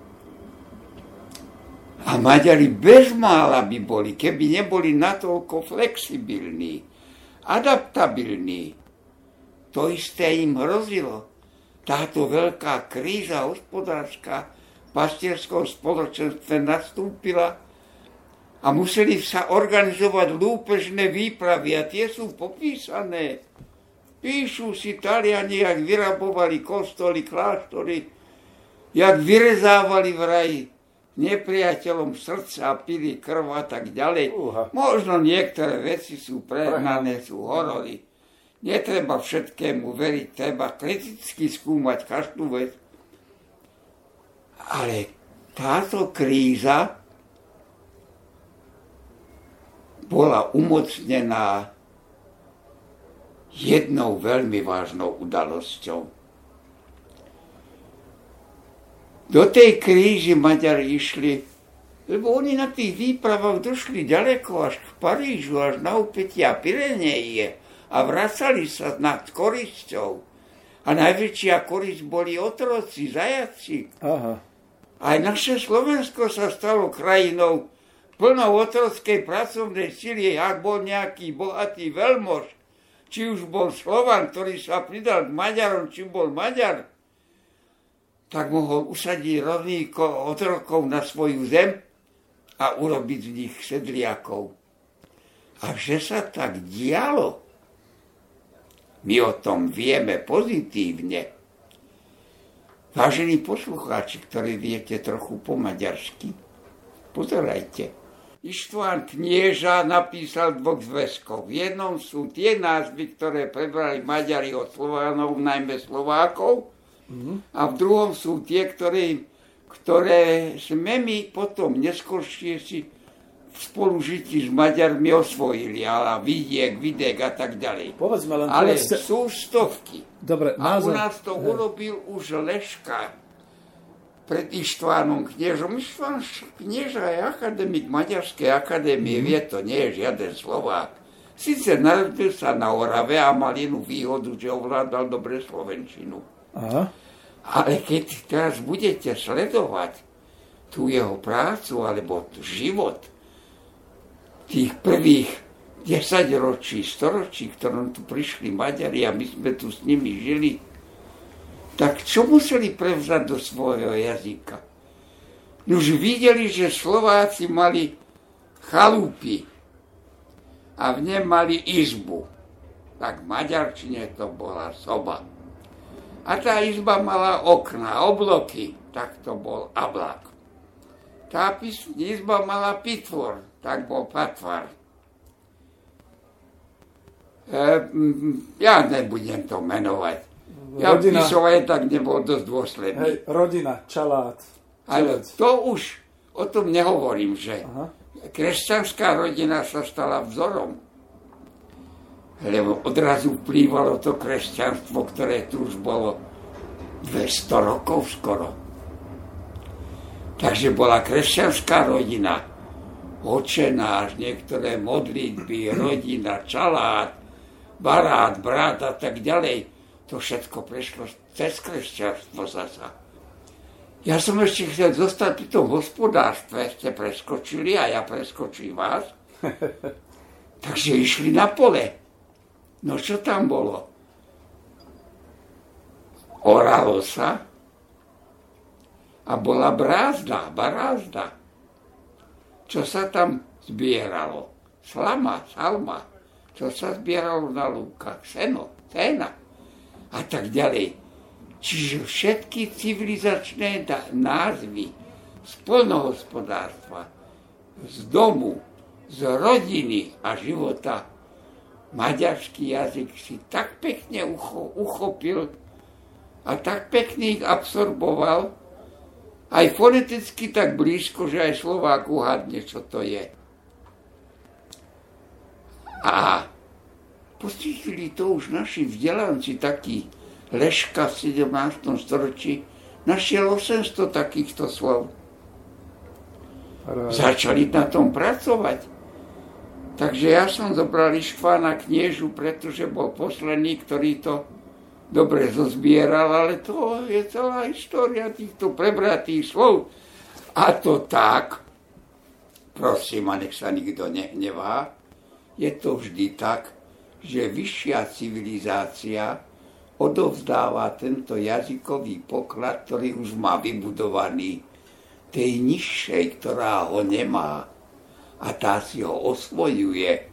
A Maďari bezmála by boli, keby neboli natoľko flexibilní, adaptabilní. To isté im hrozilo. Táto veľká kríza hospodárska v pastierskom nastúpila a museli sa organizovať lúpežné výpravy a tie sú popísané. Píšu si Taliani, jak vyrabovali kostoly, kláštory, jak vyrezávali v raji nepriateľom srdca a pili krv a tak ďalej. Uha. Možno niektoré veci sú prehnané, sú horory. Netreba všetkému veriť, treba kriticky skúmať každú vec. Ale táto kríza bola umocnená jednou veľmi vážnou udalosťou. do tej kríži Maďari išli, lebo oni na tých výpravách došli ďaleko až k Parížu, až na upetia Pireneje a vracali sa nad korisťou. A najväčšia korisť boli otroci, zajaci. Aha. Aj naše Slovensko sa stalo krajinou plnou otrockej pracovnej sily, ak bol nejaký bohatý veľmož, či už bol Slovan, ktorý sa pridal k Maďarom, či bol Maďar, tak mohol usadiť rovníko otrokov na svoju zem a urobiť z nich sedliakov. A že sa tak dialo, my o tom vieme pozitívne. Vážení poslucháči, ktorí viete trochu po maďarsky, pozerajte. Ištván Knieža napísal dvoch zväzkov. V jednom sú tie názvy, ktoré prebrali Maďari od Slovánov, najmä Slovákov, a v druhom sú tie, ktoré, ktoré sme my potom neskôršie si v spolužití s Maďarmi osvojili, ale vidiek, videk a tak ďalej. Povedzme len, ale ste... sú stovky. Dobre, a názor... u nás to urobil už Leška pred Ištvánom kniežom. Ištván knieža je akademik Maďarskej akadémie, mm. vie to, nie je žiaden Slovák. Sice narodil sa na Orave a mal jednu výhodu, že ovládal dobre Slovenčinu. Aha. Ale keď teraz budete sledovať tú jeho prácu alebo život tých prvých 10 ročí, storočí, ktorom tu prišli Maďari a my sme tu s nimi žili, tak čo museli prevzať do svojho jazyka? Už videli, že Slováci mali chalúpy a v nej mali izbu. Tak v Maďarčine to bola soba. A tá izba mala okna, obloky, tak to bol ablak. Tá izba mala pitvor, tak bol patvar. E, ja nebudem to menovať. Ja rodina, písové tak nebol dosť dôsledný. Hej, rodina, čalát. Ale to už, o tom nehovorím, že Aha. kresťanská rodina sa stala vzorom lebo odrazu vplývalo to kresťanstvo, ktoré tu už bolo 200 rokov skoro. Takže bola kresťanská rodina, očenáš, niektoré modlitby, rodina, čalát, barát, brat a tak ďalej. To všetko prešlo cez kresťanstvo zasa. Ja som ešte chcel zostať pri tom hospodárstve, ste preskočili a ja preskočím vás. Takže išli na pole. No čo tam bolo? Oralo sa a bola brázda, barázda. Čo sa tam zbieralo? Slama, salma. Čo sa zbieralo na lúkach? Seno, cena a tak ďalej. Čiže všetky civilizačné názvy z polnohospodárstva, z domu, z rodiny a života maďarský jazyk si tak pekne ucho, uchopil a tak pekne ich absorboval, aj foneticky tak blízko, že aj Slovák uhadne, čo to je. A pocítili to už naši vzdelanci, takí Leška v 17. storočí, našiel 800 takýchto slov. Rád. Začali na tom pracovať. Takže ja som zobral Iškvána kniežu, pretože bol posledný, ktorý to dobre zozbieral, ale to je celá história týchto prebratých slov. A to tak, prosím, a nech sa nikto nehnevá, je to vždy tak, že vyššia civilizácia odovzdáva tento jazykový poklad, ktorý už má vybudovaný tej nižšej, ktorá ho nemá a tá si ho osvojuje.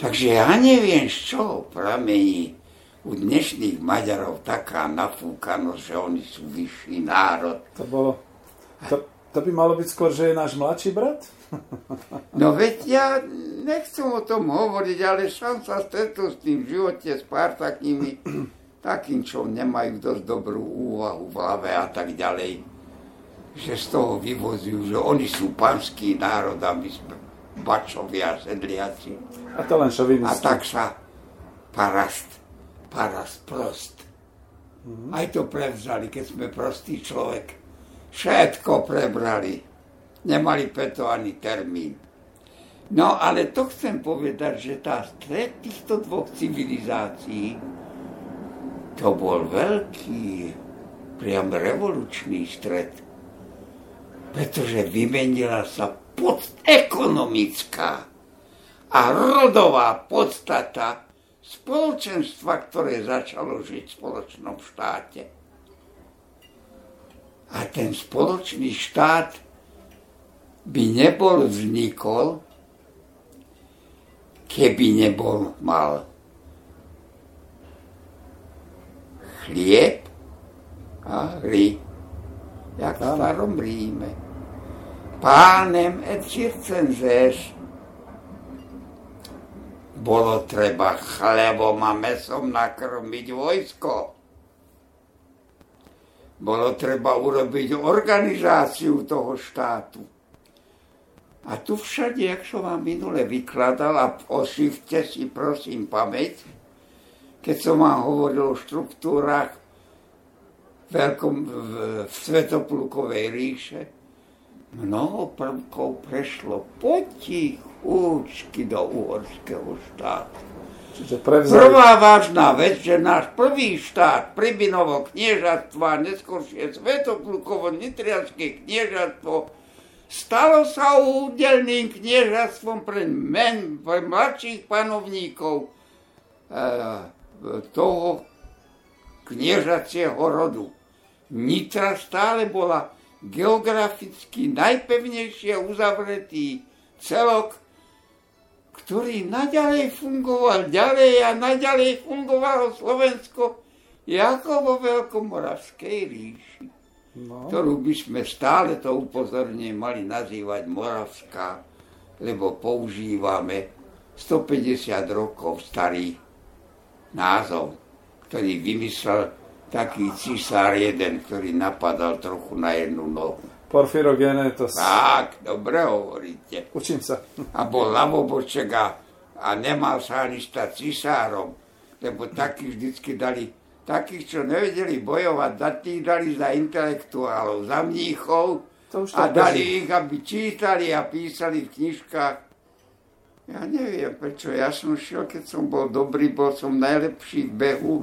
Takže ja neviem, z čoho pramení u dnešných Maďarov taká nafúkanosť, že oni sú vyšší národ. To bolo... To, to by malo byť skôr, že je náš mladší brat? No veď ja nechcem o tom hovoriť, ale som sa stretol s tým v živote s pár takými, takým, čo nemajú dosť dobrú úvahu v hlave a tak ďalej že z toho vyvozujú, že oni sú panský národ a my sme bačovia, sedliaci. A to len šovinisti. A tak sa parast, parast prost. Mm-hmm. Aj to prevzali, keď sme prostý človek. Všetko prebrali. Nemali preto ani termín. No ale to chcem povedať, že tá stred týchto dvoch civilizácií to bol veľký, priam revolučný stred pretože vymenila sa ekonomická a rodová podstata spoločenstva, ktoré začalo žiť v spoločnom štáte. A ten spoločný štát by nebol vznikol, keby nebol mal chlieb a ryb jak v starom Ríme. Pánem et circenzes bolo treba chlebom a mesom nakrmiť vojsko. Bolo treba urobiť organizáciu toho štátu. A tu všade, jak som vám minule vykladal, a ošivte si prosím pamäť, keď som vám hovoril o štruktúrach veľkom, v, v Svetoplukovej ríše, mnoho prvkov prešlo potichúčky do uhorského štátu. Prvá vážna vec, že náš prvý štát, Pribinovo kniežatstvo a neskôršie Svetoplukovo nitrianské kniežatstvo, stalo sa údelným kniežatstvom pre, men, pre mladších panovníkov e, toho kniežacieho rodu. Nitra stále bola geograficky najpevnejšie uzavretý celok, ktorý naďalej fungoval ďalej a naďalej fungovalo Slovensko ako vo Veľkomoravskej ríši, no. ktorú by sme stále to upozorne mali nazývať Moravská, lebo používame 150 rokov starý názov, ktorý vymyslel taký cisár jeden, ktorý napadal trochu na jednu nohu. Porfirogenetos. Tak, dobre hovoríte. Učím sa. A bol lavoboček a, a nemal sa ani stať cisárom, lebo takí vždycky dali, takých, čo nevedeli bojovať, tých dali za intelektuálov, za mníchov a dali ich, aby čítali a písali v knižkách. Ja neviem, prečo. Ja som šiel, keď som bol dobrý, bol som najlepší v behu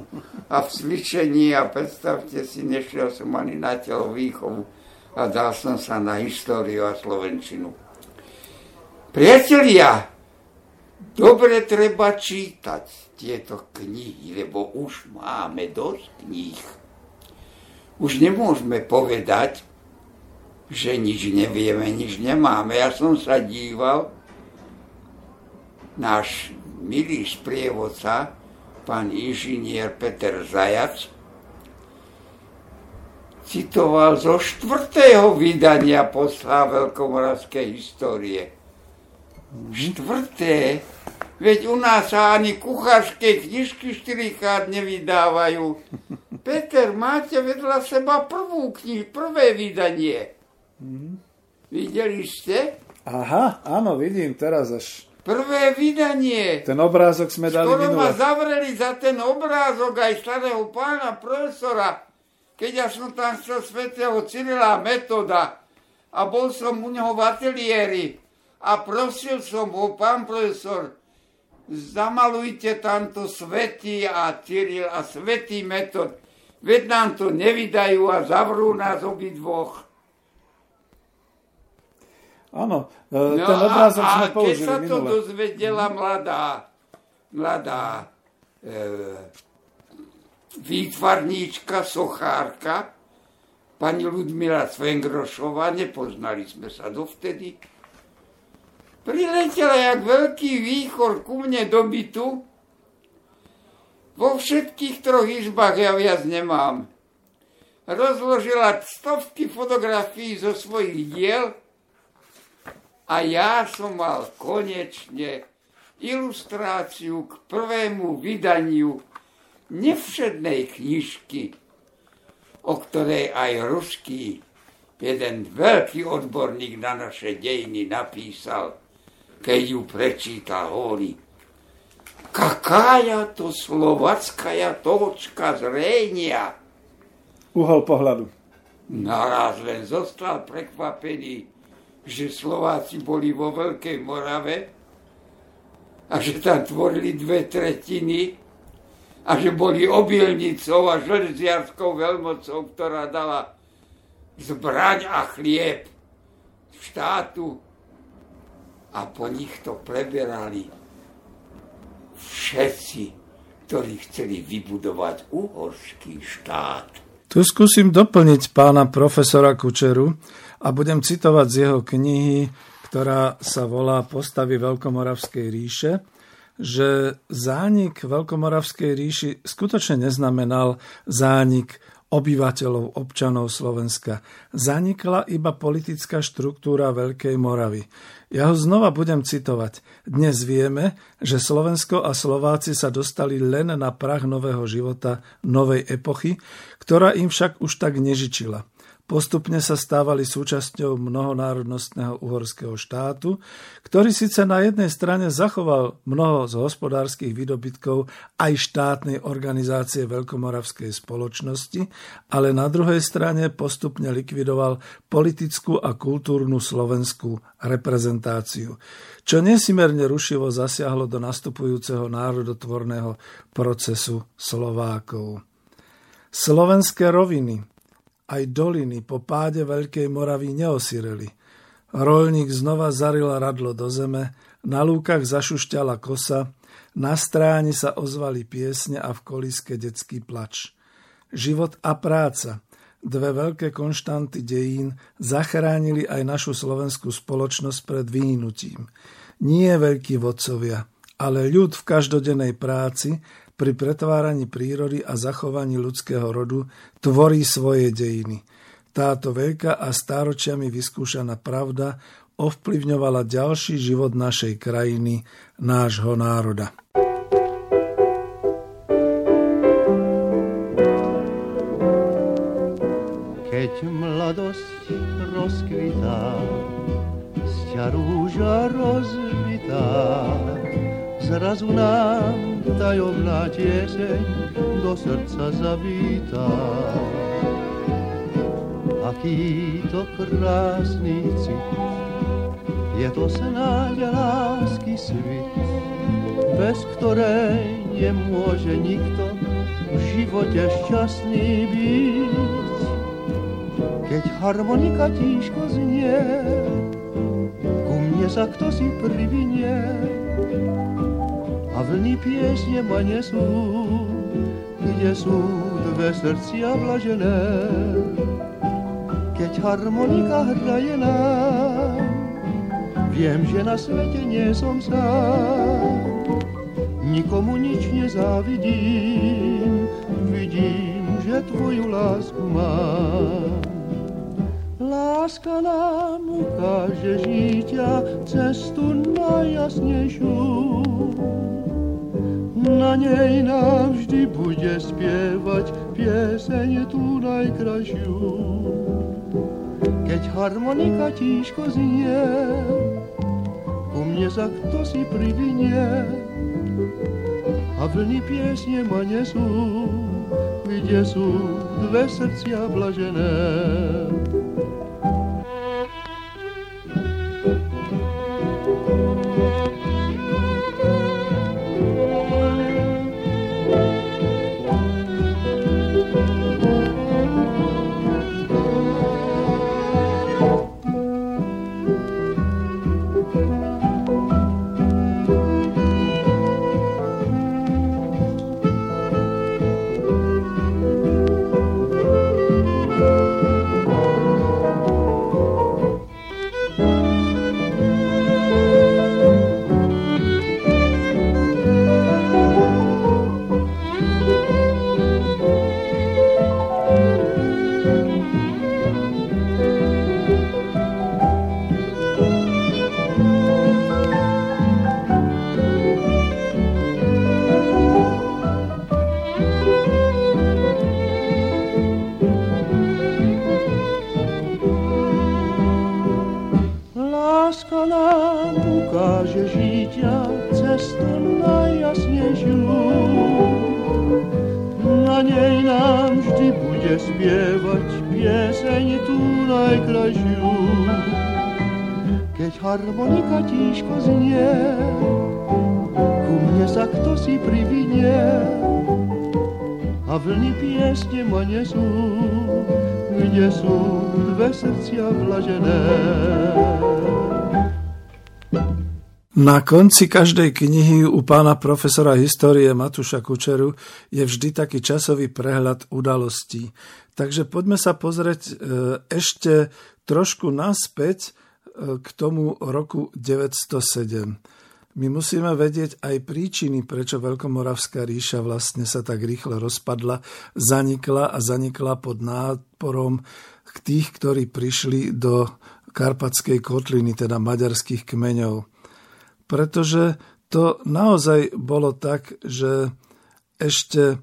a v cvičení a predstavte si, nešiel som ani na telo výchovu a dal som sa na históriu a slovenčinu. Priatelia, dobre treba čítať tieto knihy, lebo už máme dosť kníh. Už nemôžeme povedať, že nič nevieme, nič nemáme. Ja som sa díval, náš milý sprievodca, pán inžinier Peter Zajac, citoval zo štvrtého vydania posla Veľkomoravskej histórie. Štvrté, veď u nás sa ani kuchárske knižky štyrikrát nevydávajú. Peter, máte vedľa seba prvú knihu, prvé vydanie. Mm. Videli ste? Aha, áno, vidím teraz až Prvé vydanie. Ten obrázok sme dali Skoro ma minule. zavreli za ten obrázok aj starého pána profesora, keď ja som tam chcel svetého Cyrila metoda a bol som u neho v ateliéri a prosil som ho, pán profesor, zamalujte tamto svetý a Cyril a svetý metod. Veď nám to nevydajú a zavrú nás obidvoch. Áno, e, ten obrázok No a, sme a keď sa to minule. dozvedela mladá, mladá e, výtvarníčka, sochárka, pani Ludmila Svengrošová, nepoznali sme sa dovtedy, priletela jak veľký výchor ku mne do bytu. Vo všetkých troch izbách ja viac nemám. Rozložila stovky fotografií zo svojich diel a ja som mal konečne ilustráciu k prvému vydaniu nevšednej knižky, o ktorej aj ruský jeden veľký odborník na naše dejiny napísal, keď ju prečítal, hovorí, kakája to slovatská točka zrenia. Uhol pohľadu. Naraz len zostal prekvapený, že Slováci boli vo Veľkej Morave a že tam tvorili dve tretiny a že boli obilnicou a železiarskou veľmocou, ktorá dala zbraň a chlieb štátu a po nich to preberali všetci, ktorí chceli vybudovať uhorský štát. Tu skúsim doplniť pána profesora Kučeru a budem citovať z jeho knihy, ktorá sa volá Postavy Veľkomoravskej ríše, že zánik Veľkomoravskej ríši skutočne neznamenal zánik obyvateľov, občanov Slovenska. Zanikla iba politická štruktúra Veľkej Moravy. Ja ho znova budem citovať. Dnes vieme, že Slovensko a Slováci sa dostali len na prach nového života, novej epochy, ktorá im však už tak nežičila. Postupne sa stávali súčasťou mnohonárodnostného uhorského štátu, ktorý síce na jednej strane zachoval mnoho z hospodárskych výdobytkov aj štátnej organizácie Veľkomoravskej spoločnosti, ale na druhej strane postupne likvidoval politickú a kultúrnu slovenskú reprezentáciu, čo nesimerne rušivo zasiahlo do nastupujúceho národotvorného procesu Slovákov. Slovenské roviny aj doliny po páde Veľkej Moravy neosireli. Rolník znova zaril radlo do zeme, na lúkach zašušťala kosa, na stráni sa ozvali piesne a v koliske detský plač. Život a práca, dve veľké konštanty dejín, zachránili aj našu slovenskú spoločnosť pred vyhnutím. Nie veľkí vodcovia, ale ľud v každodennej práci pri pretváraní prírody a zachovaní ľudského rodu tvorí svoje dejiny. Táto veľká a stáročiami vyskúšaná pravda ovplyvňovala ďalší život našej krajiny, nášho národa. Keď mladosť rozkvitá, sťa rúža rozvitá, zrazu nám tajomná tieseň do srdca zavítá. Aký to krásny cit, je to snáď lásky svit, bez ktorej nemôže nikto v živote šťastný byť. Keď harmonika tížko znie, ku mne sa kto si privinie a vlny piesne ma nesú, kde sú dve srdcia vlažené. Keď harmonika hraje nám, viem, že na svete nie som sám. Nikomu nič nezávidím, vidím, že tvoju lásku mám. Láska nám ukáže žitia cestu najjasnejšiu. Na nej nám vždy bude spievať pieseň tú najkrajšiu. Keď harmonika tížko znie, ku mne sa kto si privinie a vlny piesne ma nesú, kde sú dve srdcia blažené. Srdcia vlažené. Na konci každej knihy u pána profesora histórie Matuša Kučeru je vždy taký časový prehľad udalostí. Takže poďme sa pozrieť e, ešte trošku naspäť k tomu roku 907. My musíme vedieť aj príčiny, prečo Veľkomoravská ríša vlastne sa tak rýchle rozpadla, zanikla a zanikla pod náporom tých, ktorí prišli do Karpatskej kotliny, teda maďarských kmeňov. Pretože to naozaj bolo tak, že ešte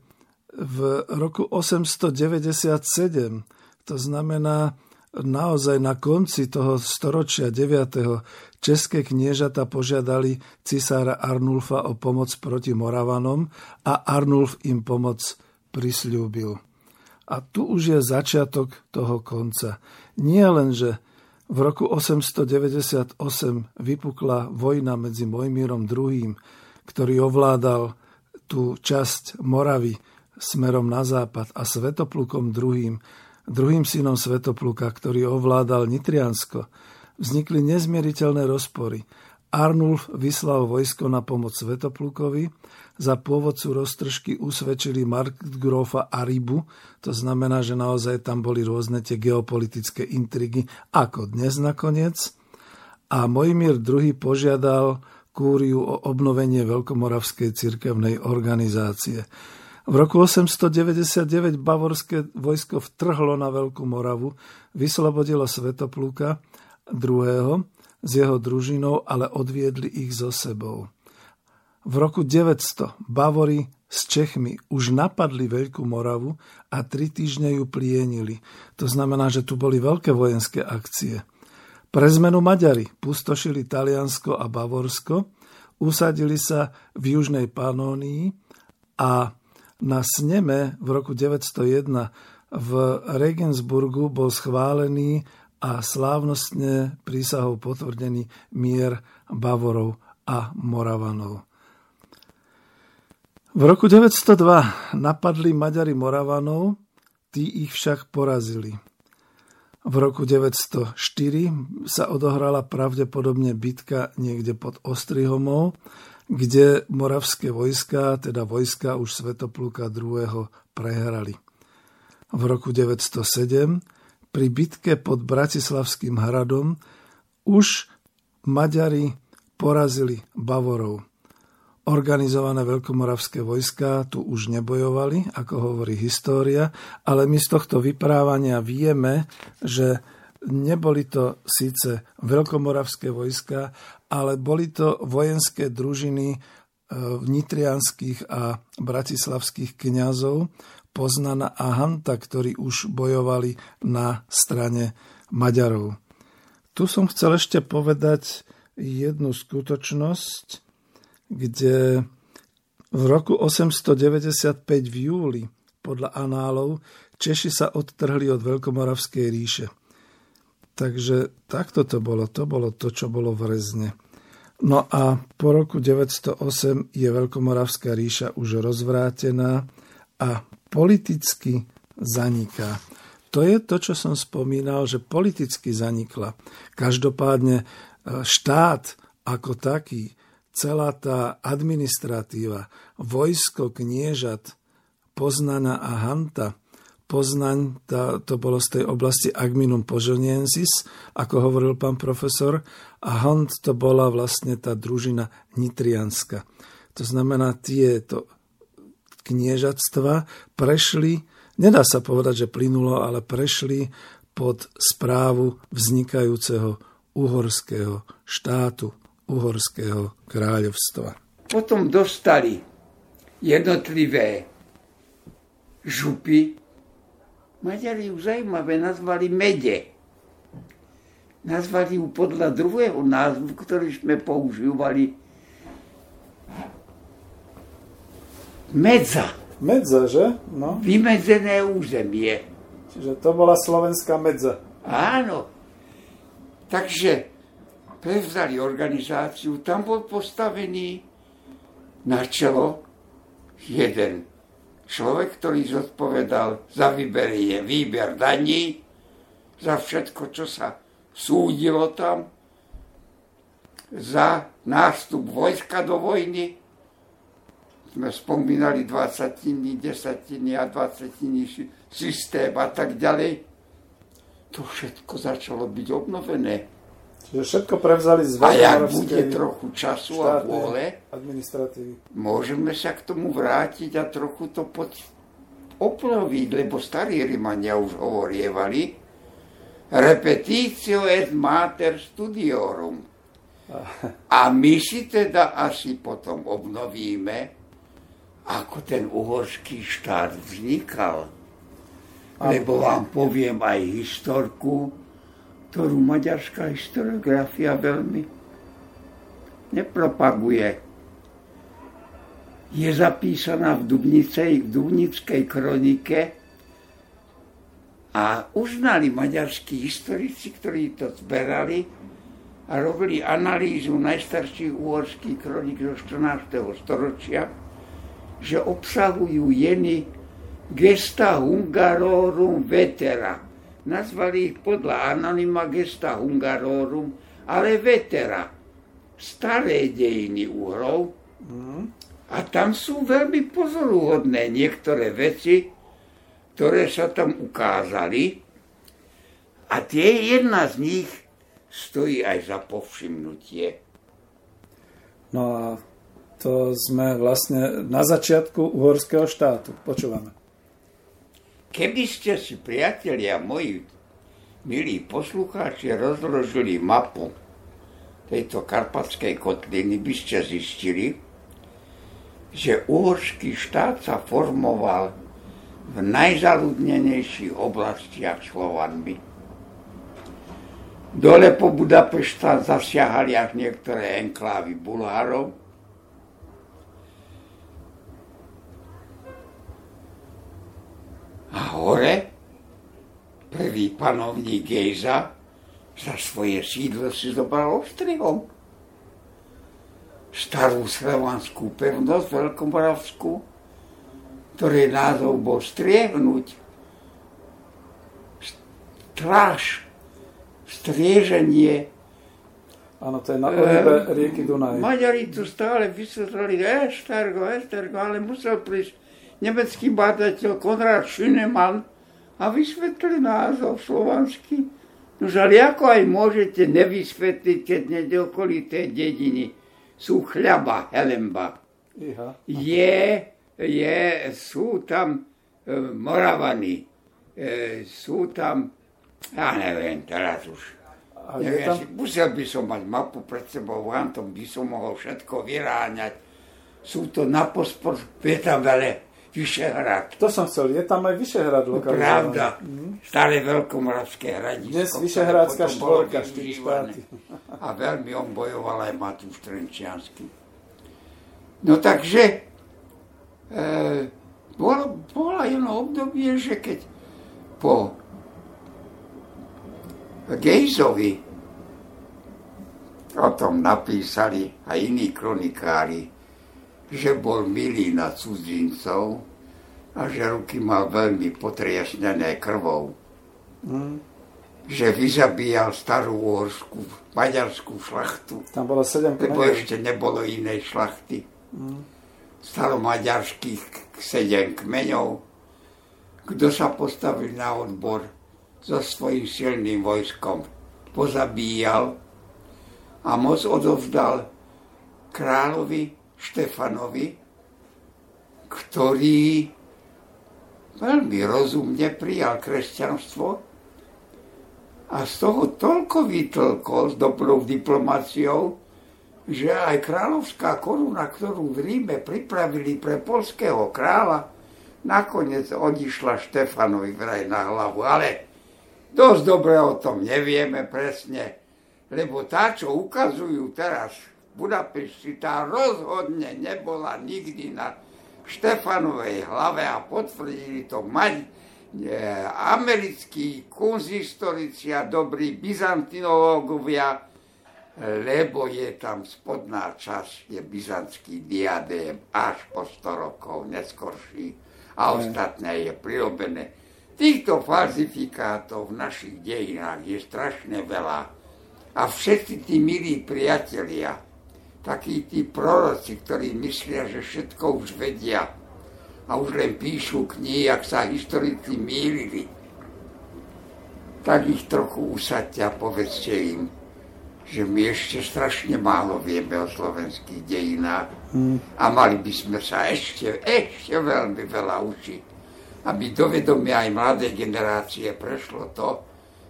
v roku 897, to znamená naozaj na konci toho storočia 9. české kniežata požiadali cisára Arnulfa o pomoc proti Moravanom a Arnulf im pomoc prisľúbil. A tu už je začiatok toho konca. Nie len, že v roku 898 vypukla vojna medzi Mojmírom II, ktorý ovládal tú časť Moravy smerom na západ a Svetoplukom II, druhým synom Svetopluka, ktorý ovládal Nitriansko, vznikli nezmieriteľné rozpory. Arnulf vyslal vojsko na pomoc Svetoplukovi, za pôvodcu roztržky usvedčili Markgrófa Aribu, to znamená, že naozaj tam boli rôzne tie geopolitické intrigy, ako dnes nakoniec. A Mojmír II požiadal kúriu o obnovenie Veľkomoravskej cirkevnej organizácie. V roku 899 bavorské vojsko vtrhlo na Veľkú Moravu, vyslobodilo Svetopluka II. s jeho družinou, ale odviedli ich so sebou. V roku 900 Bavory s Čechmi už napadli Veľkú Moravu a tri týždne ju plienili. To znamená, že tu boli veľké vojenské akcie. Pre zmenu Maďari pustošili Taliansko a Bavorsko, usadili sa v južnej Panónii a na sneme v roku 901 v Regensburgu bol schválený a slávnostne prísahou potvrdený mier Bavorov a Moravanov. V roku 902 napadli Maďari Moravanov, tí ich však porazili. V roku 904 sa odohrala pravdepodobne bitka niekde pod Ostrihomou, kde moravské vojska, teda vojska už Svetopluka II. prehrali. V roku 907 pri bitke pod Bratislavským hradom už Maďari porazili Bavorov. Organizované veľkomoravské vojska tu už nebojovali, ako hovorí história, ale my z tohto vyprávania vieme, že neboli to síce veľkomoravské vojska, ale boli to vojenské družiny e, nitrianských a bratislavských kňazov Poznana a Hanta, ktorí už bojovali na strane Maďarov. Tu som chcel ešte povedať jednu skutočnosť, kde v roku 895 v júli podľa análov Češi sa odtrhli od Veľkomoravskej ríše. Takže takto to bolo. To bolo to, čo bolo v Rezne. No a po roku 908 je Veľkomoravská ríša už rozvrátená a politicky zaniká. To je to, čo som spomínal, že politicky zanikla. Každopádne e, štát ako taký, celá tá administratíva, vojsko, kniežat, Poznana a Hanta, Poznaň, tá, to bolo z tej oblasti Agminum Požoniensis, ako hovoril pán profesor, a Hant to bola vlastne tá družina Nitrianska. To znamená, tieto kniežatstva prešli nedá sa povedať, že plynulo, ale prešli pod správu vznikajúceho uhorského štátu, uhorského kráľovstva. Potom dostali jednotlivé župy. Maďari ju zaujímavé nazvali mede. Nazvali ju podľa druhého názvu, ktorý sme používali medza. Medza, že? No. Vymedzené územie. Čiže to bola slovenská medza. Áno. Takže prevzali organizáciu, tam bol postavený na čelo jeden človek, ktorý zodpovedal za vyberie, výber daní, za všetko, čo sa súdilo tam, za nástup vojska do vojny, sme spomínali 20, desatiny a 20 systém a tak ďalej. To všetko začalo byť obnovené. Čiže všetko prevzali z A jak bude trochu času a vôle, administratívy. môžeme sa k tomu vrátiť a trochu to pod obnoviť, lebo starí Rimania už hovorievali repetitio et mater studiorum. A my si teda asi potom obnovíme ako ten uhorský štát vznikal. Lebo vám poviem aj historku, ktorú maďarská historiografia veľmi nepropaguje. Je zapísaná v, Dubnicej, v Dubnickej kronike a uznali maďarskí historici, ktorí to zberali a robili analýzu najstarších uhorských kronik zo 14. storočia, že obsahujú jeny gesta hungarorum vetera. Nazvali ich podľa anonyma gesta hungarorum, ale vetera. Staré dejiny uhrov. A tam sú veľmi pozoruhodné niektoré veci, ktoré sa tam ukázali. A tie jedna z nich stojí aj za povšimnutie. No a to sme vlastne na začiatku uhorského štátu. Počúvame. Keby ste si, priatelia moji, milí poslucháči, rozložili mapu tejto karpatskej kotliny, by ste zistili, že uhorský štát sa formoval v najzaludnenejších oblastiach Slovanmi. Dole po Budapešta zasiahali až niektoré enklávy Bulharov, A hore prvý panovník Gejza za svoje sídlo si zobral Ostrihom. Starú slovanskú pevnosť Veľkomoravskú, ktorej názov bol striehnúť. Stráž, strieženie. Áno, to je na pohybe rieky Dunaj. Maďari tu stále vysvetlali Estergo, Estergo, ale musel prísť nemecký badateľ Konrad Schünemann a vysvetlil názov slovanský. No ale ako aj môžete nevysvetliť, keď okolité dediny sú chľaba, helemba. Iha. Je, je, sú tam e, Moravany, e, sú tam, ja neviem, teraz už. neviem, tam... musel by som mať mapu pred sebou, vám by som mohol všetko vyráňať. Sú to na pospor, je tam veľa Vyšehrad. To som chcel, je tam aj Vyšehrad lokalizovaný. Pravda. Staré veľkomoravské hradisko. Dnes Vyšehradská štvorka, štyri štáty. A veľmi on bojoval aj Matúš Trenčiansky. No takže e, bolo, bolo jedno obdobie, že keď po Gejzovi o tom napísali aj iní kronikári, že bol milý na cudzincov a že ruky mal veľmi potriasnené krvou. Že vyzabíjal starú uhorskú, maďarskú šlachtu, Tam bolo 7 lebo ešte nebolo inej šlachty. Staromaďarských k- sedem kmeňov. Kto sa postavil na odbor so svojím silným vojskom, pozabíjal a moc odovzdal kráľovi Štefanovi, ktorý veľmi rozumne prijal kresťanstvo a z toho toľko vytlkol s dobrou diplomáciou, že aj kráľovská koruna, ktorú v Ríme pripravili pre polského kráľa, nakoniec odišla Štefanovi vraj na hlavu. Ale dosť dobre o tom nevieme presne, lebo tá, čo ukazujú teraz Budapešti, tá rozhodne nebola nikdy na Štefanovej hlave a potvrdili to mať e, americkí kunzistorici a dobrí byzantinológovia, lebo je tam spodná časť, je byzantský diadém až po 100 rokov neskorší a ostatné je prirobené. Týchto falzifikátov v našich dejinách je strašne veľa a všetci tí milí priatelia, takí tí proroci, ktorí myslia, že všetko už vedia a už len píšu knihy, ak sa historici mýlili, tak ich trochu usaďte a povedzte im, že my ešte strašne málo vieme o slovenských dejinách a mali by sme sa ešte, ešte veľmi veľa učiť, aby do vedomia aj mladé generácie prešlo to,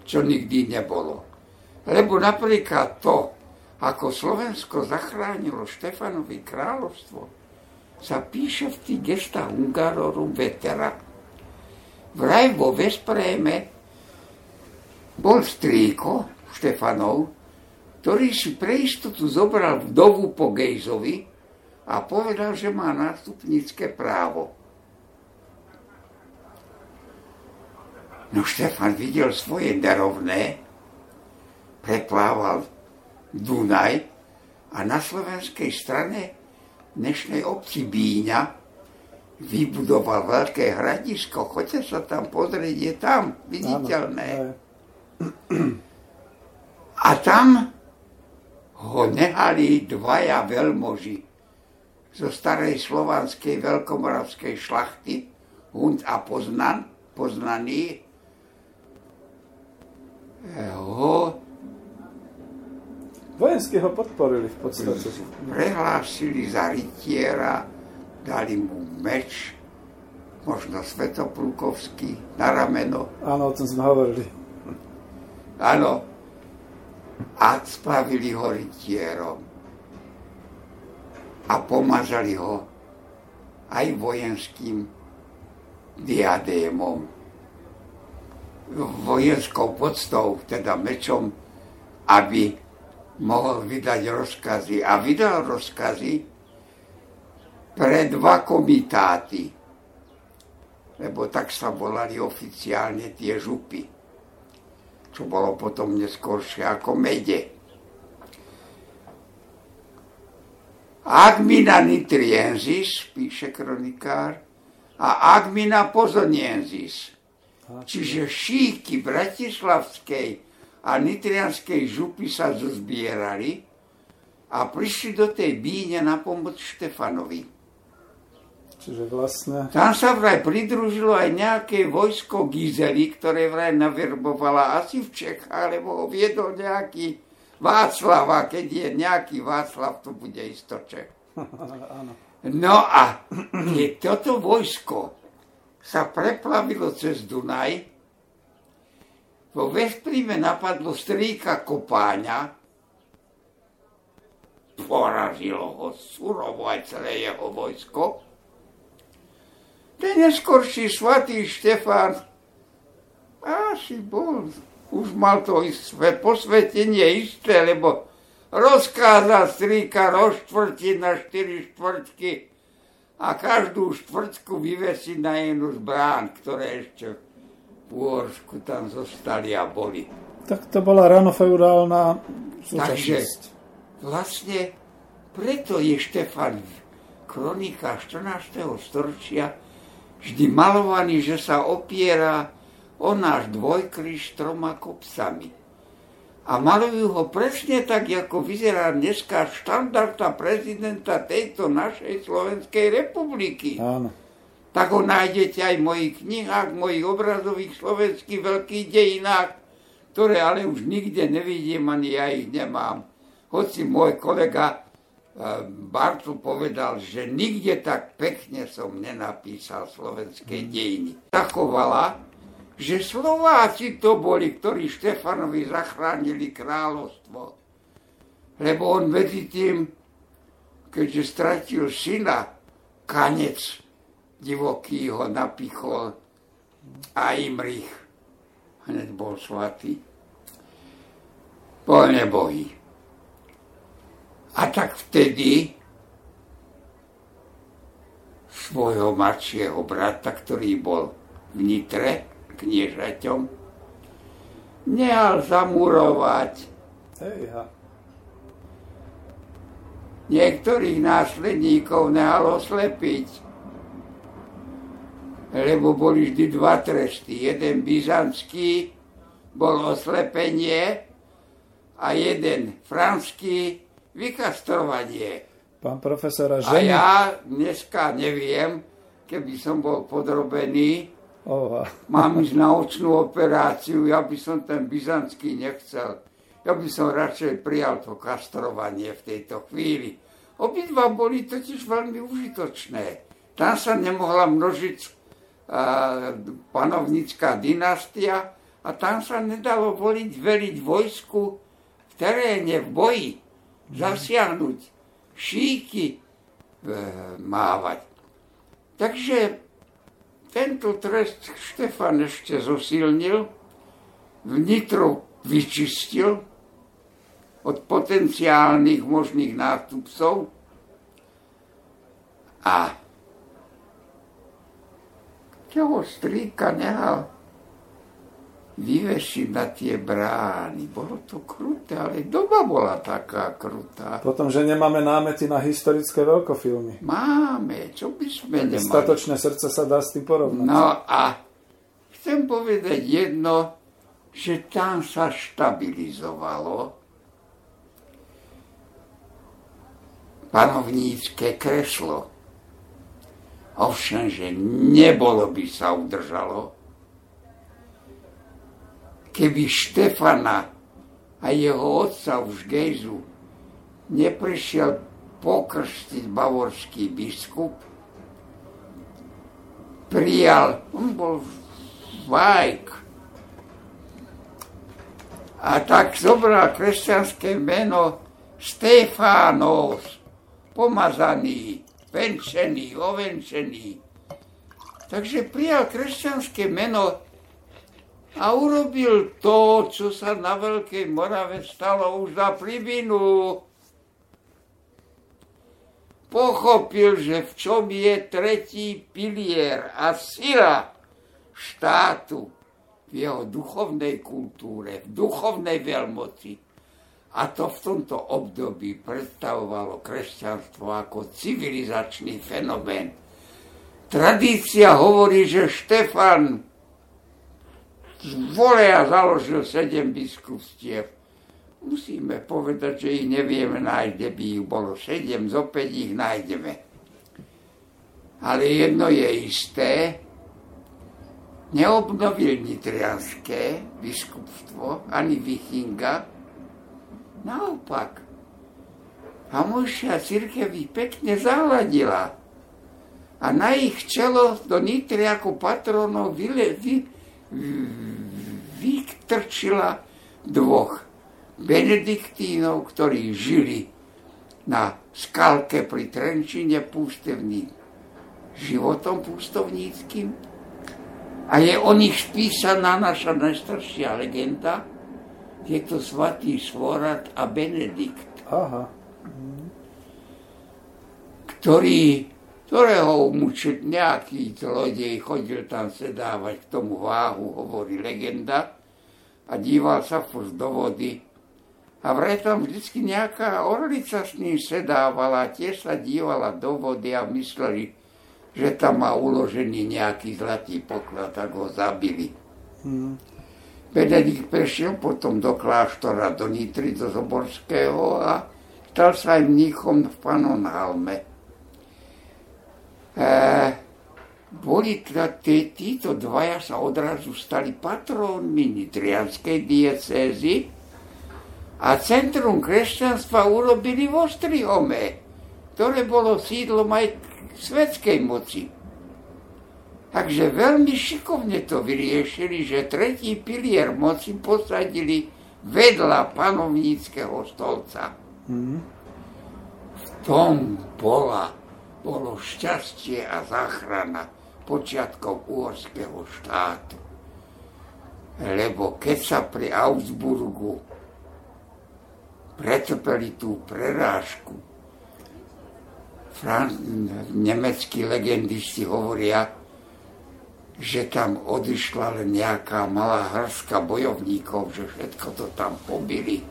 čo nikdy nebolo. Lebo napríklad to, ako Slovensko zachránilo Štefanovi kráľovstvo, sa píše v tých gestách Hungarorum Vetera. Vraj vo Vespréme bol strýko Štefanov, ktorý si pre istotu zobral vdovu po Gejzovi a povedal, že má nástupnícke právo. No Štefan videl svoje nerovné, preplával Dunaj a na slovenskej strane dnešnej obci Bíňa vybudoval veľké hradisko. Choďte sa tam pozrieť, je tam viditeľné. A tam ho nehali dvaja veľmoži zo starej slovanskej veľkomoravskej šlachty, Hund a Poznan, poznaný, ho Vojensky ho podporili v podstate. prehlásili za rytiera, dali mu meč, možno Svetoplukovský, na rameno. Áno, o tom sme hovorili. Áno. A spravili ho rytierom. A pomazali ho aj vojenským diadémom. Vojenskou podstou, teda mečom, aby mohol vydať rozkazy. A vydal rozkazy pre dva komitáty, lebo tak sa volali oficiálne tie župy čo bolo potom neskôršie ako mede. Agmina nitriensis, píše kronikár, a Agmina pozoniensis. Čiže šíky bratislavskej a nitrianskej župy sa zozbierali a prišli do tej bíne na pomoc Štefanovi. Čiže vlastne... Tam sa vraj pridružilo aj nejaké vojsko Gizeli, ktoré vraj naverbovala asi v Čechách, lebo ho viedol nejaký Václav a keď je nejaký Václav, to bude isto Čech. No a keď toto vojsko sa preplavilo cez Dunaj, vo Vešpríme napadlo strýka Kopáňa, porazilo ho surovo aj celé jeho vojsko, Ten neskorší svatý Štefán asi bol, už mal to své posvetenie isté, lebo rozkáza strýka rozštvrtiť na štyri štvrtky a každú štvrtku vyvesí na jednu z brán, ktoré ešte v Úorsku tam zostali a boli. Tak to bola ráno feudálna súčasnosť. Takže vlastne preto je Štefan v kronikách 14. storočia vždy malovaný, že sa opiera o náš dvojkryž troma kopcami. A malujú ho presne tak, ako vyzerá dneska štandarda prezidenta tejto našej Slovenskej republiky. Áno. Tak ho nájdete aj v mojich knihách, v mojich obrazových slovenských veľkých dejinách, ktoré ale už nikde nevidím, ani ja ich nemám. Hoci môj kolega eh, Bartu povedal, že nikde tak pekne som nenapísal slovenské dejiny. Takovala, že Slováci to boli, ktorí Štefanovi zachránili kráľovstvo. Lebo on medzi tým, keďže stratil syna, kanec divoký ho napichol a Imrich hneď bol svatý. Bol nebohý. A tak vtedy svojho mladšieho brata, ktorý bol v Nitre, kniežaťom, nehal zamurovať. Hejha. Niektorých následníkov nehal oslepiť, lebo boli vždy dva tresty. Jeden byzantský bol oslepenie a jeden franský vykastrovanie. Pán profesor, a A ja dneska neviem, keby som bol podrobený, Oha. mám ísť na očnú operáciu, ja by som ten byzantský nechcel. Ja by som radšej prijal to kastrovanie v tejto chvíli. Obidva boli totiž veľmi užitočné. Tam sa nemohla množiť panovnická dynastia a tam sa nedalo voliť, veriť vojsku v teréne, v boji, zasiahnuť, šíky e, mávať. Takže tento trest Štefan ešte zosilnil, vnitro vyčistil od potenciálnych možných nástupcov a toho strýka nehal vyvešiť na tie brány. Bolo to kruté, ale doba bola taká krutá. Potom, že nemáme námety na historické veľkofilmy. Máme, čo by sme nemali. Statočné srdce sa dá s tým porovnať. No a chcem povedať jedno, že tam sa stabilizovalo panovnícke kreslo. Ovšem, že nebolo by sa udržalo, keby Štefana a jeho otca už Gejzu neprišiel pokrstiť bavorský biskup, prijal, on bol vajk, a tak zobral kresťanské meno Stefános, pomazaný, venčený, ovenčený. Takže prijal kresťanské meno a urobil to, čo sa na Veľkej Morave stalo už za pribinu. Pochopil, že v čom je tretí pilier a sila štátu v jeho duchovnej kultúre, v duchovnej veľmoci. A to v tomto období predstavovalo kresťanstvo ako civilizačný fenomén. Tradícia hovorí, že Štefan vole a založil sedem biskupstiev. Musíme povedať, že ich nevieme nájsť, kde by ich bolo sedem, z opäť ich nájdeme. Ale jedno je isté, neobnovil nitrianské biskupstvo, ani Vichinga. Naopak, Hamojšia církev ich pekne zahladila. A na ich čelo do Nitry ako patronov vyle, vy, vytrčila dvoch benediktínov, ktorí žili na skalke pri Trenčine pústevní životom pustovníckým. A je o nich spísaná naša najstaršia legenda. Je to svatý Svorat a Benedikt. Aha. Ktorý, ktorého mučiť nejaký zlodej chodil tam sedávať k tomu váhu, hovorí legenda, a díval sa furt do vody. A vraj tam vždycky nejaká orlica s ním sedávala, tiež sa dívala do vody a mysleli, že tam má uložený nejaký zlatý poklad, tak ho zabili. Hmm. Benedikt prešiel potom do kláštora, do Nitry, do Zoborského a stal sa aj mníchom v Panonhalme. E, boli teda tí, títo dvaja sa odrazu stali patrónmi nitrianskej diecézy a centrum kresťanstva urobili v Ostrihome, ktoré bolo sídlom aj svetskej moci. Takže veľmi šikovne to vyriešili, že tretí pilier moci posadili vedľa panovníckého stolca. Mm. V tom bola, bolo šťastie a záchrana počiatkov uhorského štátu. Lebo keď sa pri Augsburgu pretrpeli tú prerážku, Fran- nemeckí legendisti hovoria, že tam odišla len nejaká malá hrska bojovníkov, že všetko to tam pobili.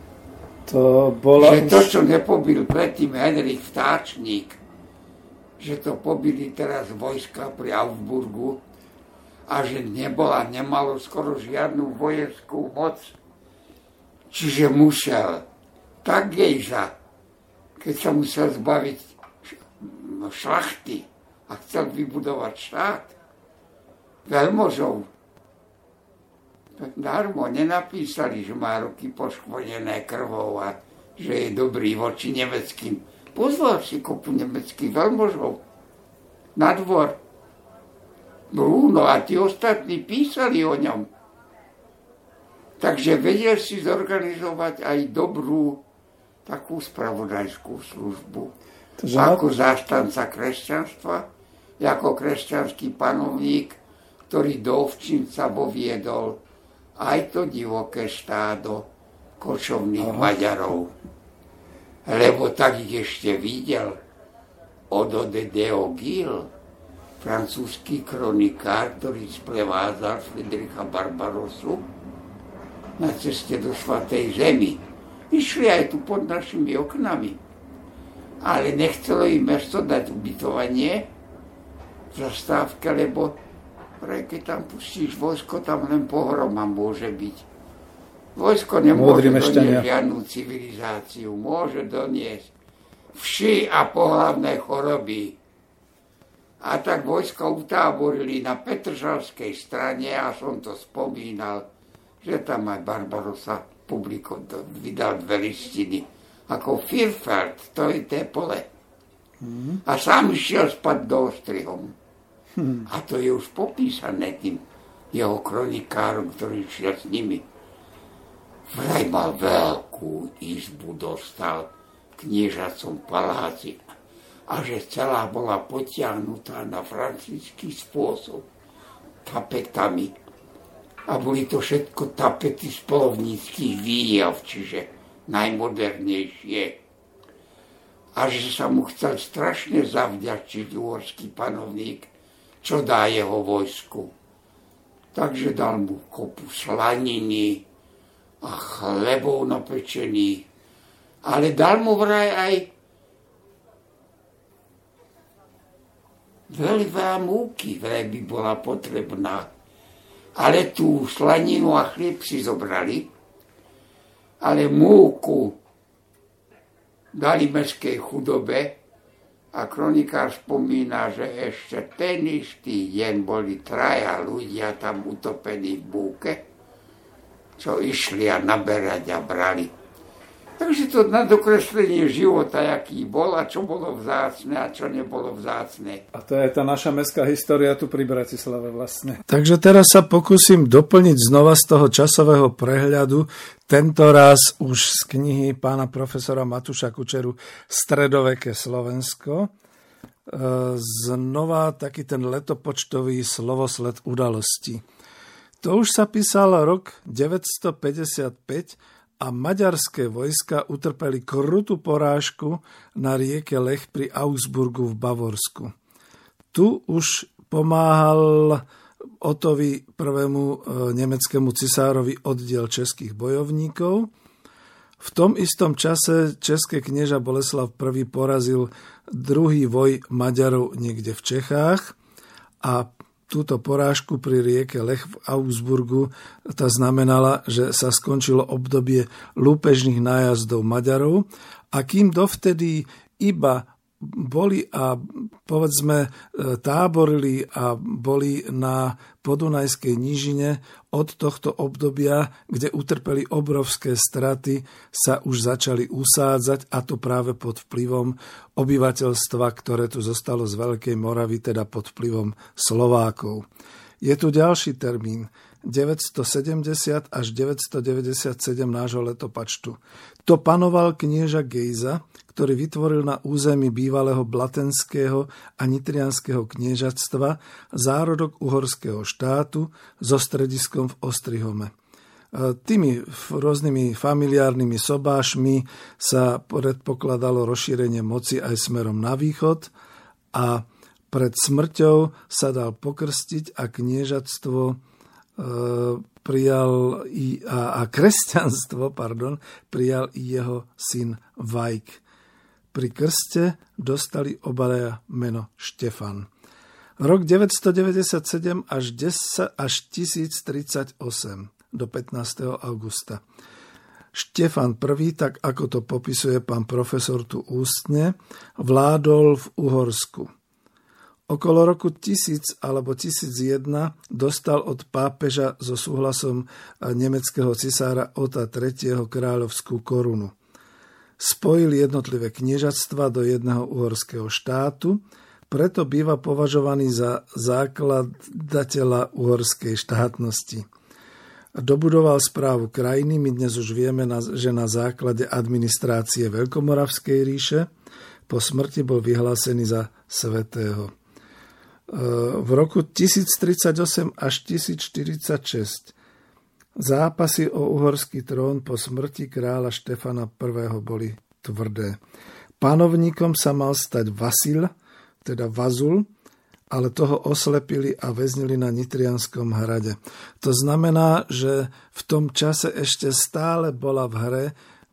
To bola že to, čo nepobil predtým Henrik Vtáčník, že to pobili teraz vojska pri Augsburgu a že nebola, nemalo skoro žiadnu vojenskú moc. Čiže musel tak gejza, keď sa musel zbaviť šlachty a chcel vybudovať štát, veľmožov, darmo nenapísali, že má ruky poškvodené krvou a že je dobrý voči nemeckým. Pozval si kopu nemeckých veľmožov na dvor. Bruno a tí ostatní písali o ňom. Takže vedel si zorganizovať aj dobrú takú spravodajskú službu že ako zástanca kresťanstva, ako kresťanský panovník, ktorý do Ovčinca voviedol aj to divoké štádo kočovných Aha. Maďarov. Lebo tak ich ešte videl Odo de Deogil, francúzsky kronikár, ktorý sprevádzal Friedricha Barbarosu na ceste do Svatej Zemi. Išli aj tu pod našimi oknami ale nechcelo im mesto dať ubytovanie v zastávke, lebo keď tam pustíš vojsko, tam len pohroma môže byť. Vojsko nemôže doniesť žiadnu civilizáciu, môže doniesť vši a pohlavné choroby. A tak vojsko utáborili na Petržalskej strane a som to spomínal, že tam aj Barbarosa publiko vydal dve listiny ako Firfeld, to je té pole. Hmm. A sám išiel spať do Ostrihom. Hmm. A to je už popísané tým jeho kronikárom, ktorý šiel s nimi. Vraj mal veľkú izbu, dostal v kniežacom paláci a že celá bola potiahnutá na francúzsky spôsob tapetami. A boli to všetko tapety z polovníckých výjav, čiže najmodernejšie. A že sa mu chcel strašne zavďačiť uhorský panovník, čo dá jeho vojsku. Takže dal mu kopu slaniny a chlebov napečených, ale dal mu vraj aj veľa múky, vraj by bola potrebná. Ale tú slaninu a chlieb si zobrali ale múku dali mestskej chudobe a kronikár spomína, že ešte ten istý deň boli traja ľudia tam utopení v búke, čo išli a naberať a brali Takže to na dokreslenie života, aký bol a čo bolo vzácne a čo nebolo vzácne. A to je tá naša mestská história tu pri Bratislave vlastne. Takže teraz sa pokúsim doplniť znova z toho časového prehľadu, tento raz už z knihy pána profesora Matuša Kučeru Stredoveké Slovensko. znova taký ten letopočtový slovosled udalosti. To už sa písal rok 955 a maďarské vojska utrpeli krutú porážku na rieke Lech pri Augsburgu v Bavorsku. Tu už pomáhal Otovi prvému e, nemeckému cisárovi oddiel českých bojovníkov. V tom istom čase české knieža Boleslav I porazil druhý voj Maďarov niekde v Čechách a túto porážku pri rieke Lech v Augsburgu tá znamenala, že sa skončilo obdobie lúpežných nájazdov Maďarov. A kým dovtedy iba boli a povedzme e, táborili a boli na podunajskej nížine od tohto obdobia, kde utrpeli obrovské straty, sa už začali usádzať a to práve pod vplyvom obyvateľstva, ktoré tu zostalo z Veľkej Moravy, teda pod vplyvom Slovákov. Je tu ďalší termín 970 až 997 nášho letopačtu. To panoval knieža Gejza, ktorý vytvoril na území bývalého Blatenského a Nitrianského kniežatstva zárodok uhorského štátu so strediskom v Ostrihome. Tými rôznymi familiárnymi sobášmi sa predpokladalo rozšírenie moci aj smerom na východ a pred smrťou sa dal pokrstiť a kniežatstvo e, prijal i, a, a kresťanstvo pardon, prijal i jeho syn Vajk. Pri krste dostali obalia meno Štefan. Rok 997 až, 10, až 1038 do 15. augusta. Štefan I, tak ako to popisuje pán profesor tu ústne, vládol v Uhorsku. Okolo roku 1000 alebo 1001 dostal od pápeža so súhlasom nemeckého cisára Ota III. kráľovskú korunu. Spojil jednotlivé kniežatstva do jedného uhorského štátu, preto býva považovaný za základateľa uhorskej štátnosti. Dobudoval správu krajiny, my dnes už vieme, že na základe administrácie Veľkomoravskej ríše po smrti bol vyhlásený za svetého v roku 1038 až 1046 zápasy o uhorský trón po smrti kráľa Štefana I. boli tvrdé. Panovníkom sa mal stať Vasil, teda Vazul, ale toho oslepili a väznili na Nitrianskom hrade. To znamená, že v tom čase ešte stále bola v hre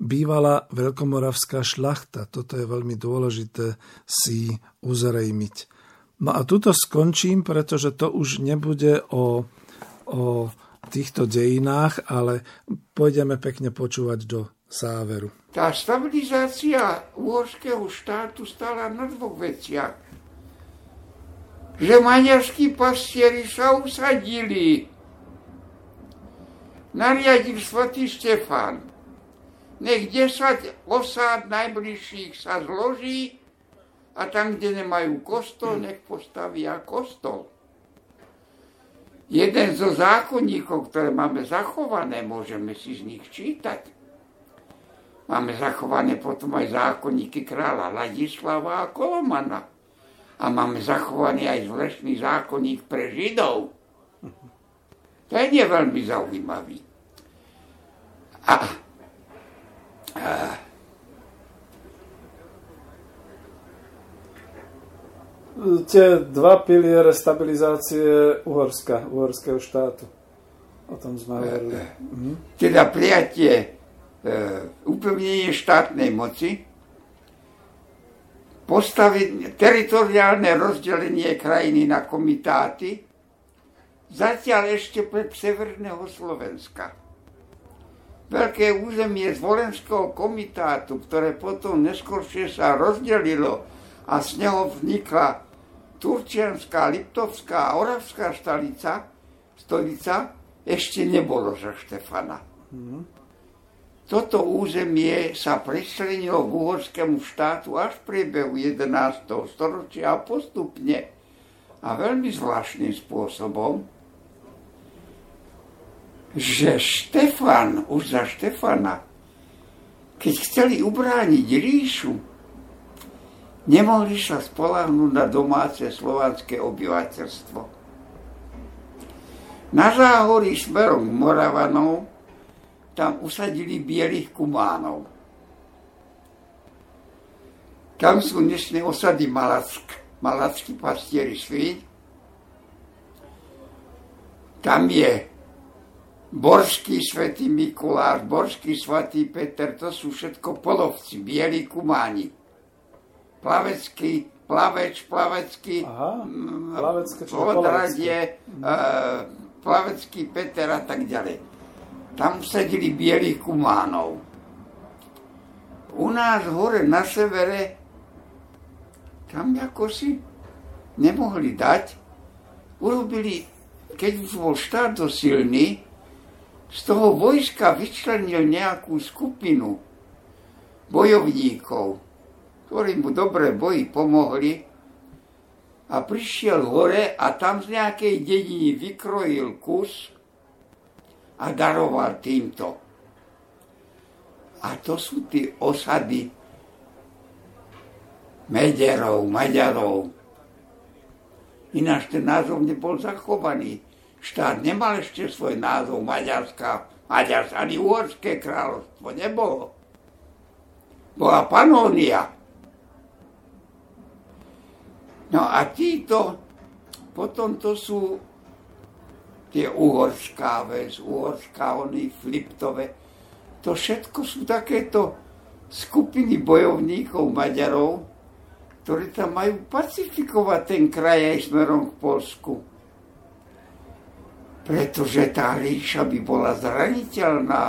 bývala veľkomoravská šlachta. Toto je veľmi dôležité si uzrejmiť. No a tuto skončím, pretože to už nebude o, o týchto dejinách, ale pôjdeme pekne počúvať do záveru. Tá stabilizácia uhorského štátu stala na dvoch veciach. Že maďarskí pastieri sa usadili. Nariadil svatý Štefán. Nech 10 osád najbližších sa zloží a tam, kde nemajú kostol, nech postavia kostol. Jeden zo zákonníkov, ktoré máme zachované, môžeme si z nich čítať. Máme zachované potom aj zákonníky kráľa Ladislava a Kolomana. A máme zachovaný aj zvlečný zákonník pre Židov. To je veľmi zaujímavý. A, a tie dva piliere stabilizácie Uhorska, uhorského štátu. O tom sme hovorili. Mhm. Teda prijatie e, upevnenie štátnej moci, postaviť teritoriálne rozdelenie krajiny na komitáty, zatiaľ ešte pre severného Slovenska. Veľké územie z Volenského komitátu, ktoré potom neskôršie sa rozdelilo a z neho vznikla Turčianská, Liptovská a Oravská stolica, stolica, ešte nebolo za Štefana. Mm. Toto územie sa preslenilo k uhorskému štátu až v priebehu 11. storočia a postupne a veľmi zvláštnym spôsobom, že Štefan, už za Štefana, keď chceli ubrániť ríšu, nemohli sa spolahnúť na domáce slovanské obyvateľstvo. Na záhorí smerom Moravanov tam usadili bielých kumánov. Tam sú dnešné osady Malack, malackí pastieri svíň. Tam je Borský svätý Mikuláš, Borský svätý Peter, to sú všetko polovci, bieli kumáni. Plavecký, plaveč, plavecký, Aha, plavecké, podradie, uh, plavecký Peter a tak ďalej. Tam sedili bielých kumánov. U nás hore na severe tam ako si nemohli dať. Urobili, keď už bol štát silný, z toho vojska vyčlenil nejakú skupinu bojovníkov, ktorí mu dobre boji pomohli a prišiel hore a tam z nejakej dediny vykrojil kus a daroval týmto. A to sú tie osady Mederov, Maďarov. Ináč ten názov nebol zachovaný štát nemal ešte svoj názov Maďarská, Maďarská, ani Uhorské kráľovstvo nebolo. Bola Panónia. No a títo, potom to sú tie uhorská väz, uhorská ony, fliptové. To všetko sú takéto skupiny bojovníkov Maďarov, ktorí tam majú pacifikovať ten kraj aj smerom k Polsku pretože tá ríša by bola zraniteľná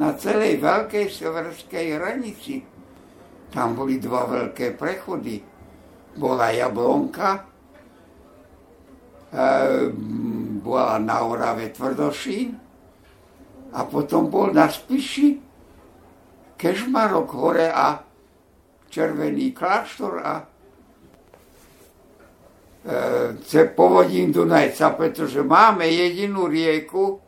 na celej veľkej severskej hranici. Tam boli dva veľké prechody. Bola Jablonka, e, bola na Orave Tvrdošín a potom bol na Spiši Kežmarok hore a Červený kláštor a e, povodím Dunajca, pretože máme jedinú rieku,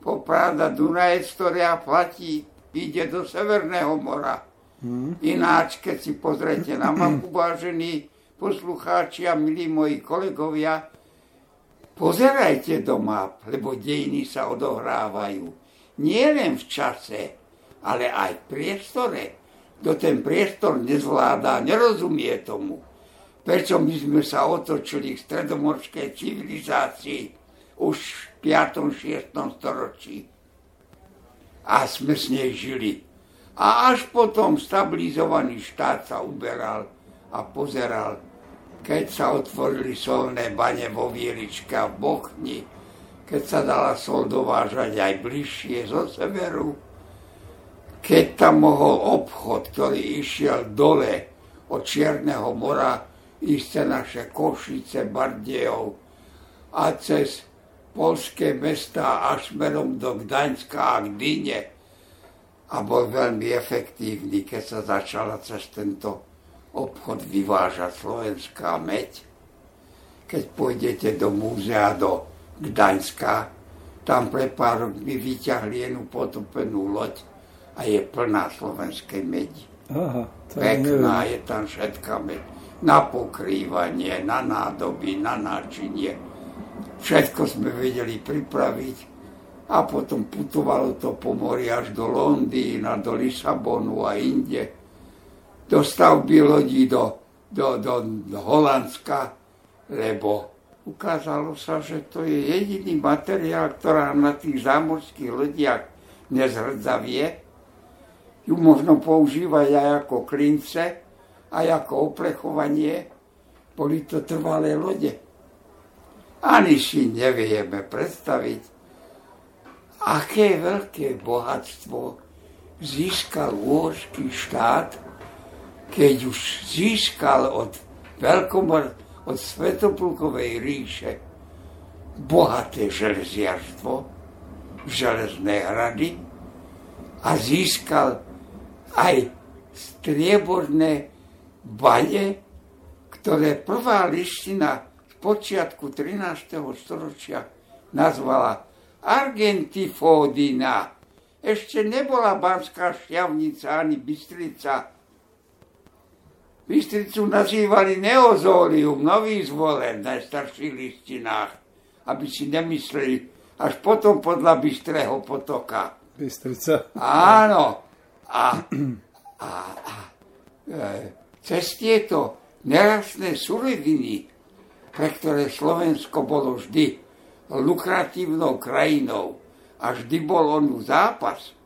Poprada Dunajec, ktorá platí, ide do Severného mora. Hmm. Ináč, keď si pozrete na mapu, vážení poslucháči a milí moji kolegovia, pozerajte do map, lebo dejiny sa odohrávajú. Nie len v čase, ale aj v priestore. Kto ten priestor nezvláda, nerozumie tomu prečo my sme sa otočili k stredomorskej civilizácii už v 5. 6. storočí. A sme s nej žili. A až potom stabilizovaný štát sa uberal a pozeral, keď sa otvorili solné bane vo Vieričke a v Bochni, keď sa dala sol dovážať aj bližšie zo severu, keď tam mohol obchod, ktorý išiel dole od Čierneho mora ísť naše Košice, Bardejov a cez polské mesta až smerom do Gdaňska a Gdyne. A bol veľmi efektívny, keď sa začala cez tento obchod vyvážať slovenská meď. Keď pôjdete do múzea do Gdaňska, tam pre pár rokmi vyťahli jednu potopenú loď a je plná slovenskej medi. Aha, Pekná je tam všetká meď na pokrývanie, na nádoby, na náčinie. Všetko sme vedeli pripraviť a potom putovalo to po mori až do Londýna, do Lisabonu a inde. Do stavby lodí do, do, do, do Holandska, lebo ukázalo sa, že to je jediný materiál, ktorá na tých zámorských lodiach nezrdzavie. Ju možno používať aj ako klince, a ako oplechovanie boli to trvalé lode. Ani si nevieme predstaviť, aké veľké bohatstvo získal úorský štát, keď už získal od veľkomor, od Svetopulkovej ríše bohaté železiarstvo, železné hrady a získal aj strieborné bane, ktoré prvá liština z počiatku 13. storočia nazvala Argentifódina. Ešte nebola Banská šťavnica ani Bystrica. Bystricu nazývali neozólium, nový zvolen v najstarších listinách, aby si nemysleli, až potom podľa Bystrého potoka. Bystrica. Áno. A, a, a e, cez tieto nerastné suroviny, pre ktoré Slovensko bolo vždy lukratívnou krajinou. A vždy bol on zápas,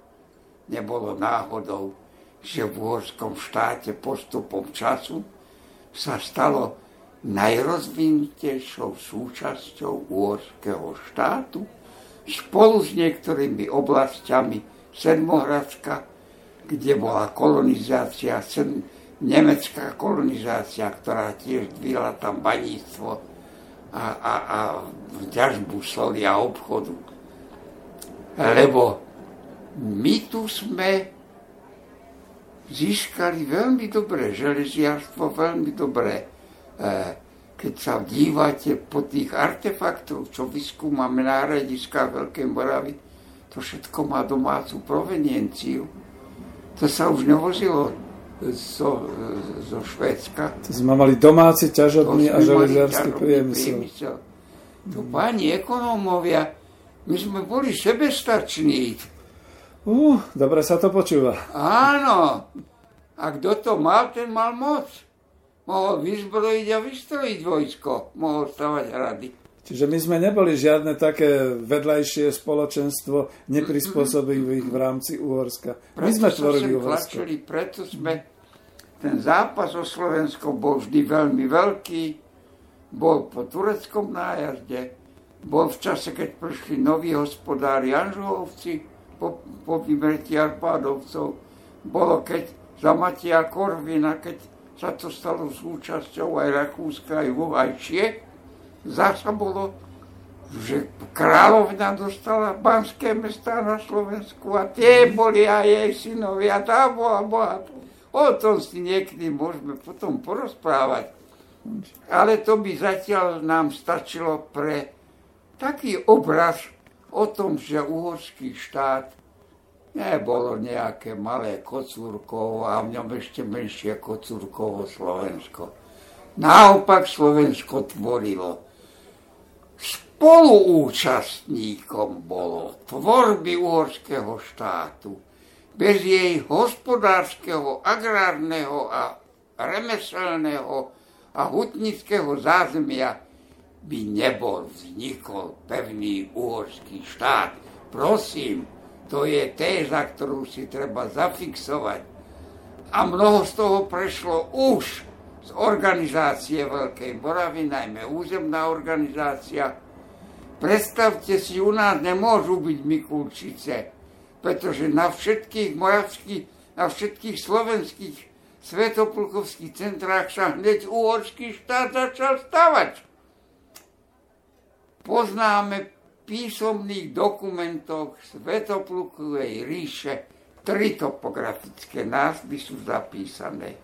nebolo náhodou, že v Uhorskom štáte postupom času sa stalo najrozvinutejšou súčasťou Uhorského štátu spolu s niektorými oblastiami Sedmohradska, kde bola kolonizácia, nemecká kolonizácia, ktorá tiež dvila tam baníctvo a, a, a ťažbu soli a obchodu. Lebo my tu sme získali veľmi dobré železiarstvo, veľmi dobré. E, keď sa dívate po tých artefaktoch, čo vyskúmame na hradiskách Veľkej Moravy, to všetko má domácu provenienciu. To sa už nevozilo zo, zo Švédska. To sme mali domáci ťažobný a železiarský priemysel. priemysel. To páni ekonómovia, my sme boli sebestační Uh, dobre sa to počúva. Áno. A kto to mal, ten mal moc. Mohol vyzbrojiť a vystrojiť vojsko. Mohol stavať hrady. Čiže my sme neboli žiadne také vedľajšie spoločenstvo neprispôsobivých v rámci Uhorska. My preto sme tvorili Uhorsko. Tlačili, preto sme, ten zápas o Slovensko bol vždy veľmi veľký, bol po tureckom nájazde, bol v čase, keď prišli noví hospodári Anžuhovci, po, po vymretí Arpádovcov. Bolo keď za Matia Korvina, keď sa to stalo súčasťou aj Rakúska, aj, aj Čiech, zasa bolo, že kráľovna dostala banské mesta na Slovensku a tie boli aj jej synovia, tá bola bohatá. O tom si niekedy môžeme potom porozprávať. Ale to by zatiaľ nám stačilo pre taký obraz o tom, že uhorský štát nebolo nejaké malé kocúrkovo a v ňom ešte menšie kocúrkovo Slovensko. Naopak Slovensko tvorilo. Spoluúčastníkom bolo tvorby uhorského štátu. Bez jej hospodárskeho, agrárneho a remeselného a hutnického zázemia by nebol vznikol pevný uhorský štát. Prosím, to je téza, ktorú si treba zafixovať. A mnoho z toho prešlo už z organizácie Veľkej Moravy, najmä územná organizácia. Predstavte si, u nás nemôžu byť Mikulčice, pretože na všetkých moravských, na všetkých slovenských svetopulkovských centrách sa hneď uhorský štát začal stavať poznáme písomných dokumentoch Svetoplukovej ríše tri topografické názvy sú zapísané.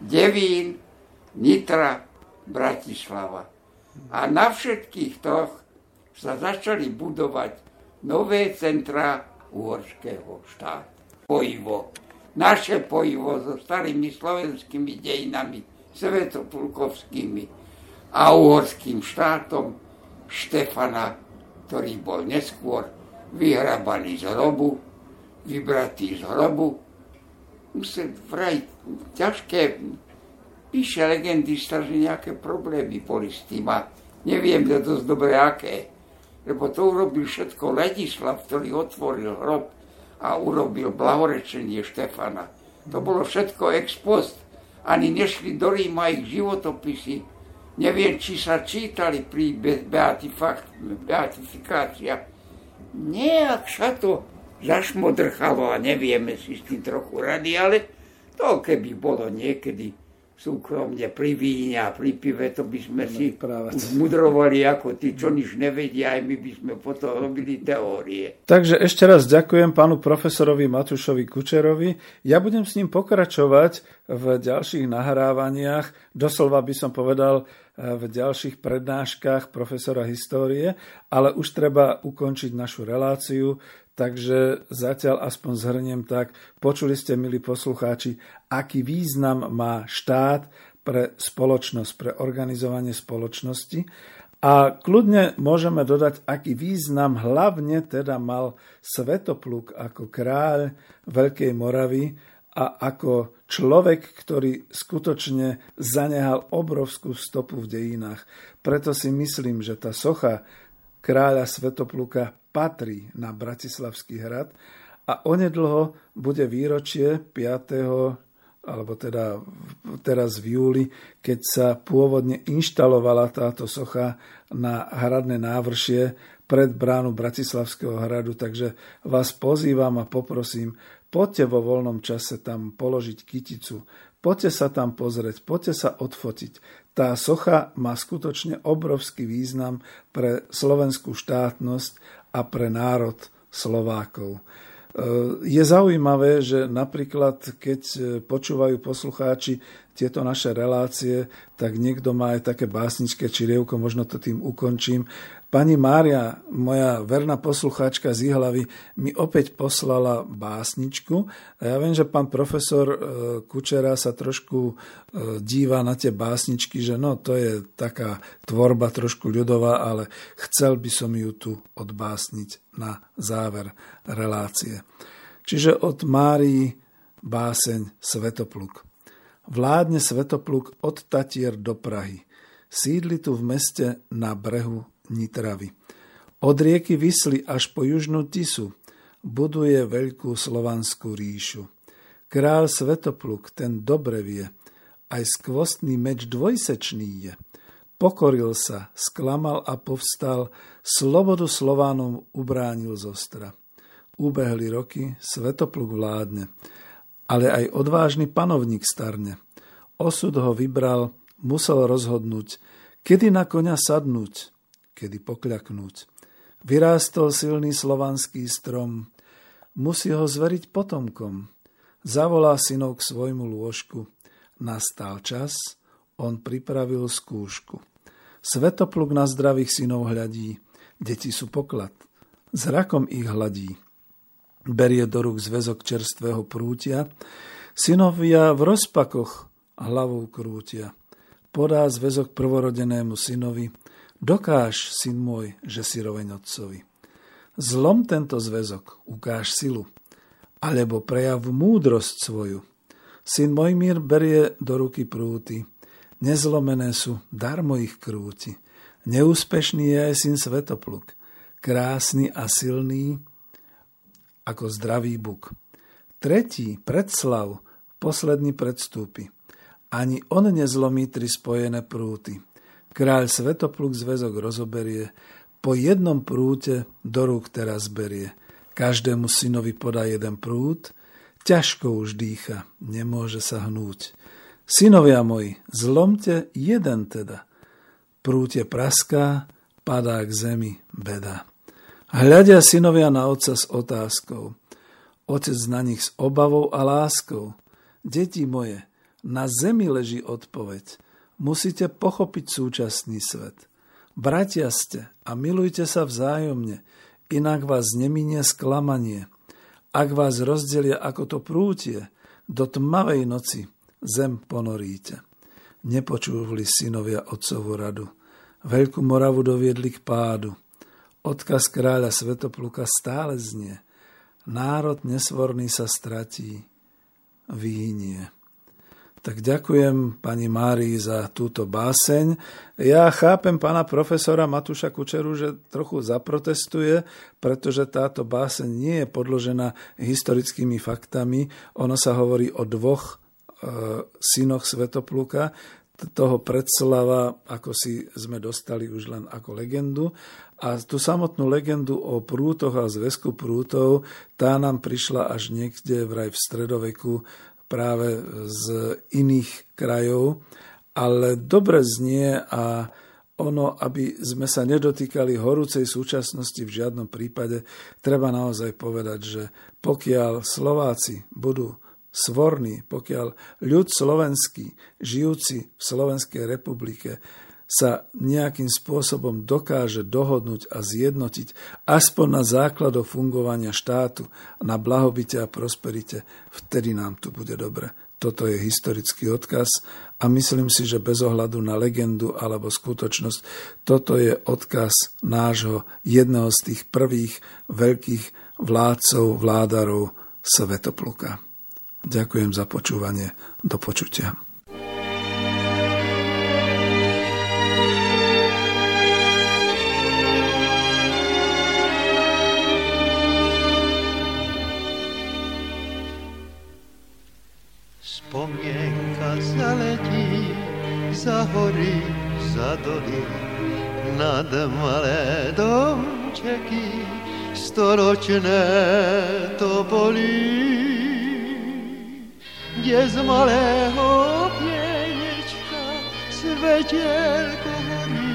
Devín, Nitra, Bratislava. A na všetkých toch sa začali budovať nové centrá uhorského štátu. Pojivo. Naše pojivo so starými slovenskými dejinami, svetopulkovskými a uhorským štátom Štefana, ktorý bol neskôr vyhrabaný z hrobu, vybratý z hrobu. Musel vraj ťažké, píše legendista, že nejaké problémy boli s tým a neviem to dosť dobre aké. Lebo to urobil všetko Ledislav, ktorý otvoril hrob a urobil blahorečenie Štefana. To bolo všetko ex post. Ani nešli do Ríma ich životopisy, neviem, či sa čítali pri beatifikácia. Nejak sa to zašmodrchalo a nevieme si s tým trochu rady, ale to keby bolo niekedy súkromne pri víne a pri pive, to by sme si mudrovali ako tí, čo nič nevedia, aj my by sme potom robili teórie. Takže ešte raz ďakujem pánu profesorovi Matúšovi Kučerovi. Ja budem s ním pokračovať v ďalších nahrávaniach, doslova by som povedal eh, v ďalších prednáškach profesora histórie, ale už treba ukončiť našu reláciu, Takže zatiaľ aspoň zhrniem tak, počuli ste, milí poslucháči, aký význam má štát pre spoločnosť, pre organizovanie spoločnosti. A kľudne môžeme dodať, aký význam hlavne teda mal Svetopluk ako kráľ Veľkej Moravy a ako človek, ktorý skutočne zanehal obrovskú stopu v dejinách. Preto si myslím, že tá socha kráľa Svetopluka patrí na Bratislavský hrad a onedlho bude výročie 5 alebo teda teraz v júli, keď sa pôvodne inštalovala táto socha na hradné návršie pred bránu Bratislavského hradu, takže vás pozývam a poprosím, poďte vo voľnom čase tam položiť kyticu, poďte sa tam pozrieť, poďte sa odfotiť. Tá socha má skutočne obrovský význam pre slovenskú štátnosť a pre národ Slovákov. E, je zaujímavé, že napríklad, keď e, počúvajú poslucháči tieto naše relácie, tak niekto má aj také básničké čirievko, možno to tým ukončím. Pani Mária, moja verná poslucháčka z Ihlavy, mi opäť poslala básničku. A ja viem, že pán profesor e, Kučera sa trošku e, díva na tie básničky, že no, to je taká tvorba trošku ľudová, ale chcel by som ju tu odbásniť na záver relácie. Čiže od Márii báseň Svetopluk. Vládne Svetopluk od Tatier do Prahy. Sídli tu v meste na brehu Nitravy. Od rieky Vysly až po južnú Tisu buduje veľkú slovanskú ríšu. Král Svetopluk ten dobre vie, aj skvostný meč dvojsečný je. Pokoril sa, sklamal a povstal, slobodu Slovánom ubránil zostra. Ubehli roky, Svetopluk vládne, ale aj odvážny panovník starne. Osud ho vybral, musel rozhodnúť, kedy na koňa sadnúť, kedy pokľaknúť. Vyrástol silný slovanský strom, musí ho zveriť potomkom. Zavolá synov k svojmu lôžku. Nastal čas, on pripravil skúšku. Svetopluk na zdravých synov hľadí, deti sú poklad, zrakom ich hladí. Berie do rúk zväzok čerstvého prútia, synovia v rozpakoch hlavou krútia. Podá zväzok prvorodenému synovi, Dokáž, syn môj, že si roveň otcovi. Zlom tento zväzok, ukáž silu, alebo prejav múdrosť svoju. Syn môj mír berie do ruky prúty, nezlomené sú, dar mojich krúti. Neúspešný je aj syn Svetopluk, krásny a silný, ako zdravý buk. Tretí, predslav, posledný predstúpi. Ani on nezlomí tri spojené prúty. Kráľ Svetopluk zväzok rozoberie, po jednom prúte do rúk teraz berie. Každému synovi podá jeden prút, ťažko už dýcha, nemôže sa hnúť. Synovia moji, zlomte jeden teda. Prúte praská, padá k zemi beda. Hľadia synovia na otca s otázkou. Otec na nich s obavou a láskou. Deti moje, na zemi leží odpoveď. Musíte pochopiť súčasný svet. Bratia ste a milujte sa vzájomne, inak vás neminie sklamanie. Ak vás rozdelia ako to prútie, do tmavej noci zem ponoríte. Nepočúvali synovia otcovú radu. Veľkú Moravu doviedli k pádu. Odkaz kráľa Svetopluka stále znie. Národ nesvorný sa stratí, vyhynie. Tak ďakujem pani Márii za túto báseň. Ja chápem pána profesora Matúša Kučeru, že trochu zaprotestuje, pretože táto báseň nie je podložená historickými faktami. Ono sa hovorí o dvoch e, synoch Svetopluka, toho predslava, ako si sme dostali už len ako legendu. A tú samotnú legendu o prútoch a zväzku prútov, tá nám prišla až niekde vraj v stredoveku práve z iných krajov, ale dobre znie a ono, aby sme sa nedotýkali horúcej súčasnosti v žiadnom prípade, treba naozaj povedať, že pokiaľ Slováci budú svorní, pokiaľ ľud slovenský, žijúci v Slovenskej republike, sa nejakým spôsobom dokáže dohodnúť a zjednotiť aspoň na základoch fungovania štátu, na blahobite a prosperite, vtedy nám tu bude dobre. Toto je historický odkaz a myslím si, že bez ohľadu na legendu alebo skutočnosť, toto je odkaz nášho jedného z tých prvých veľkých vládcov, vládarov Svetopluka. Ďakujem za počúvanie. Do počutia. Za hory, za doly, nad malé domčeky, storočné topoly. Kde z malého pienečka svetelko horí.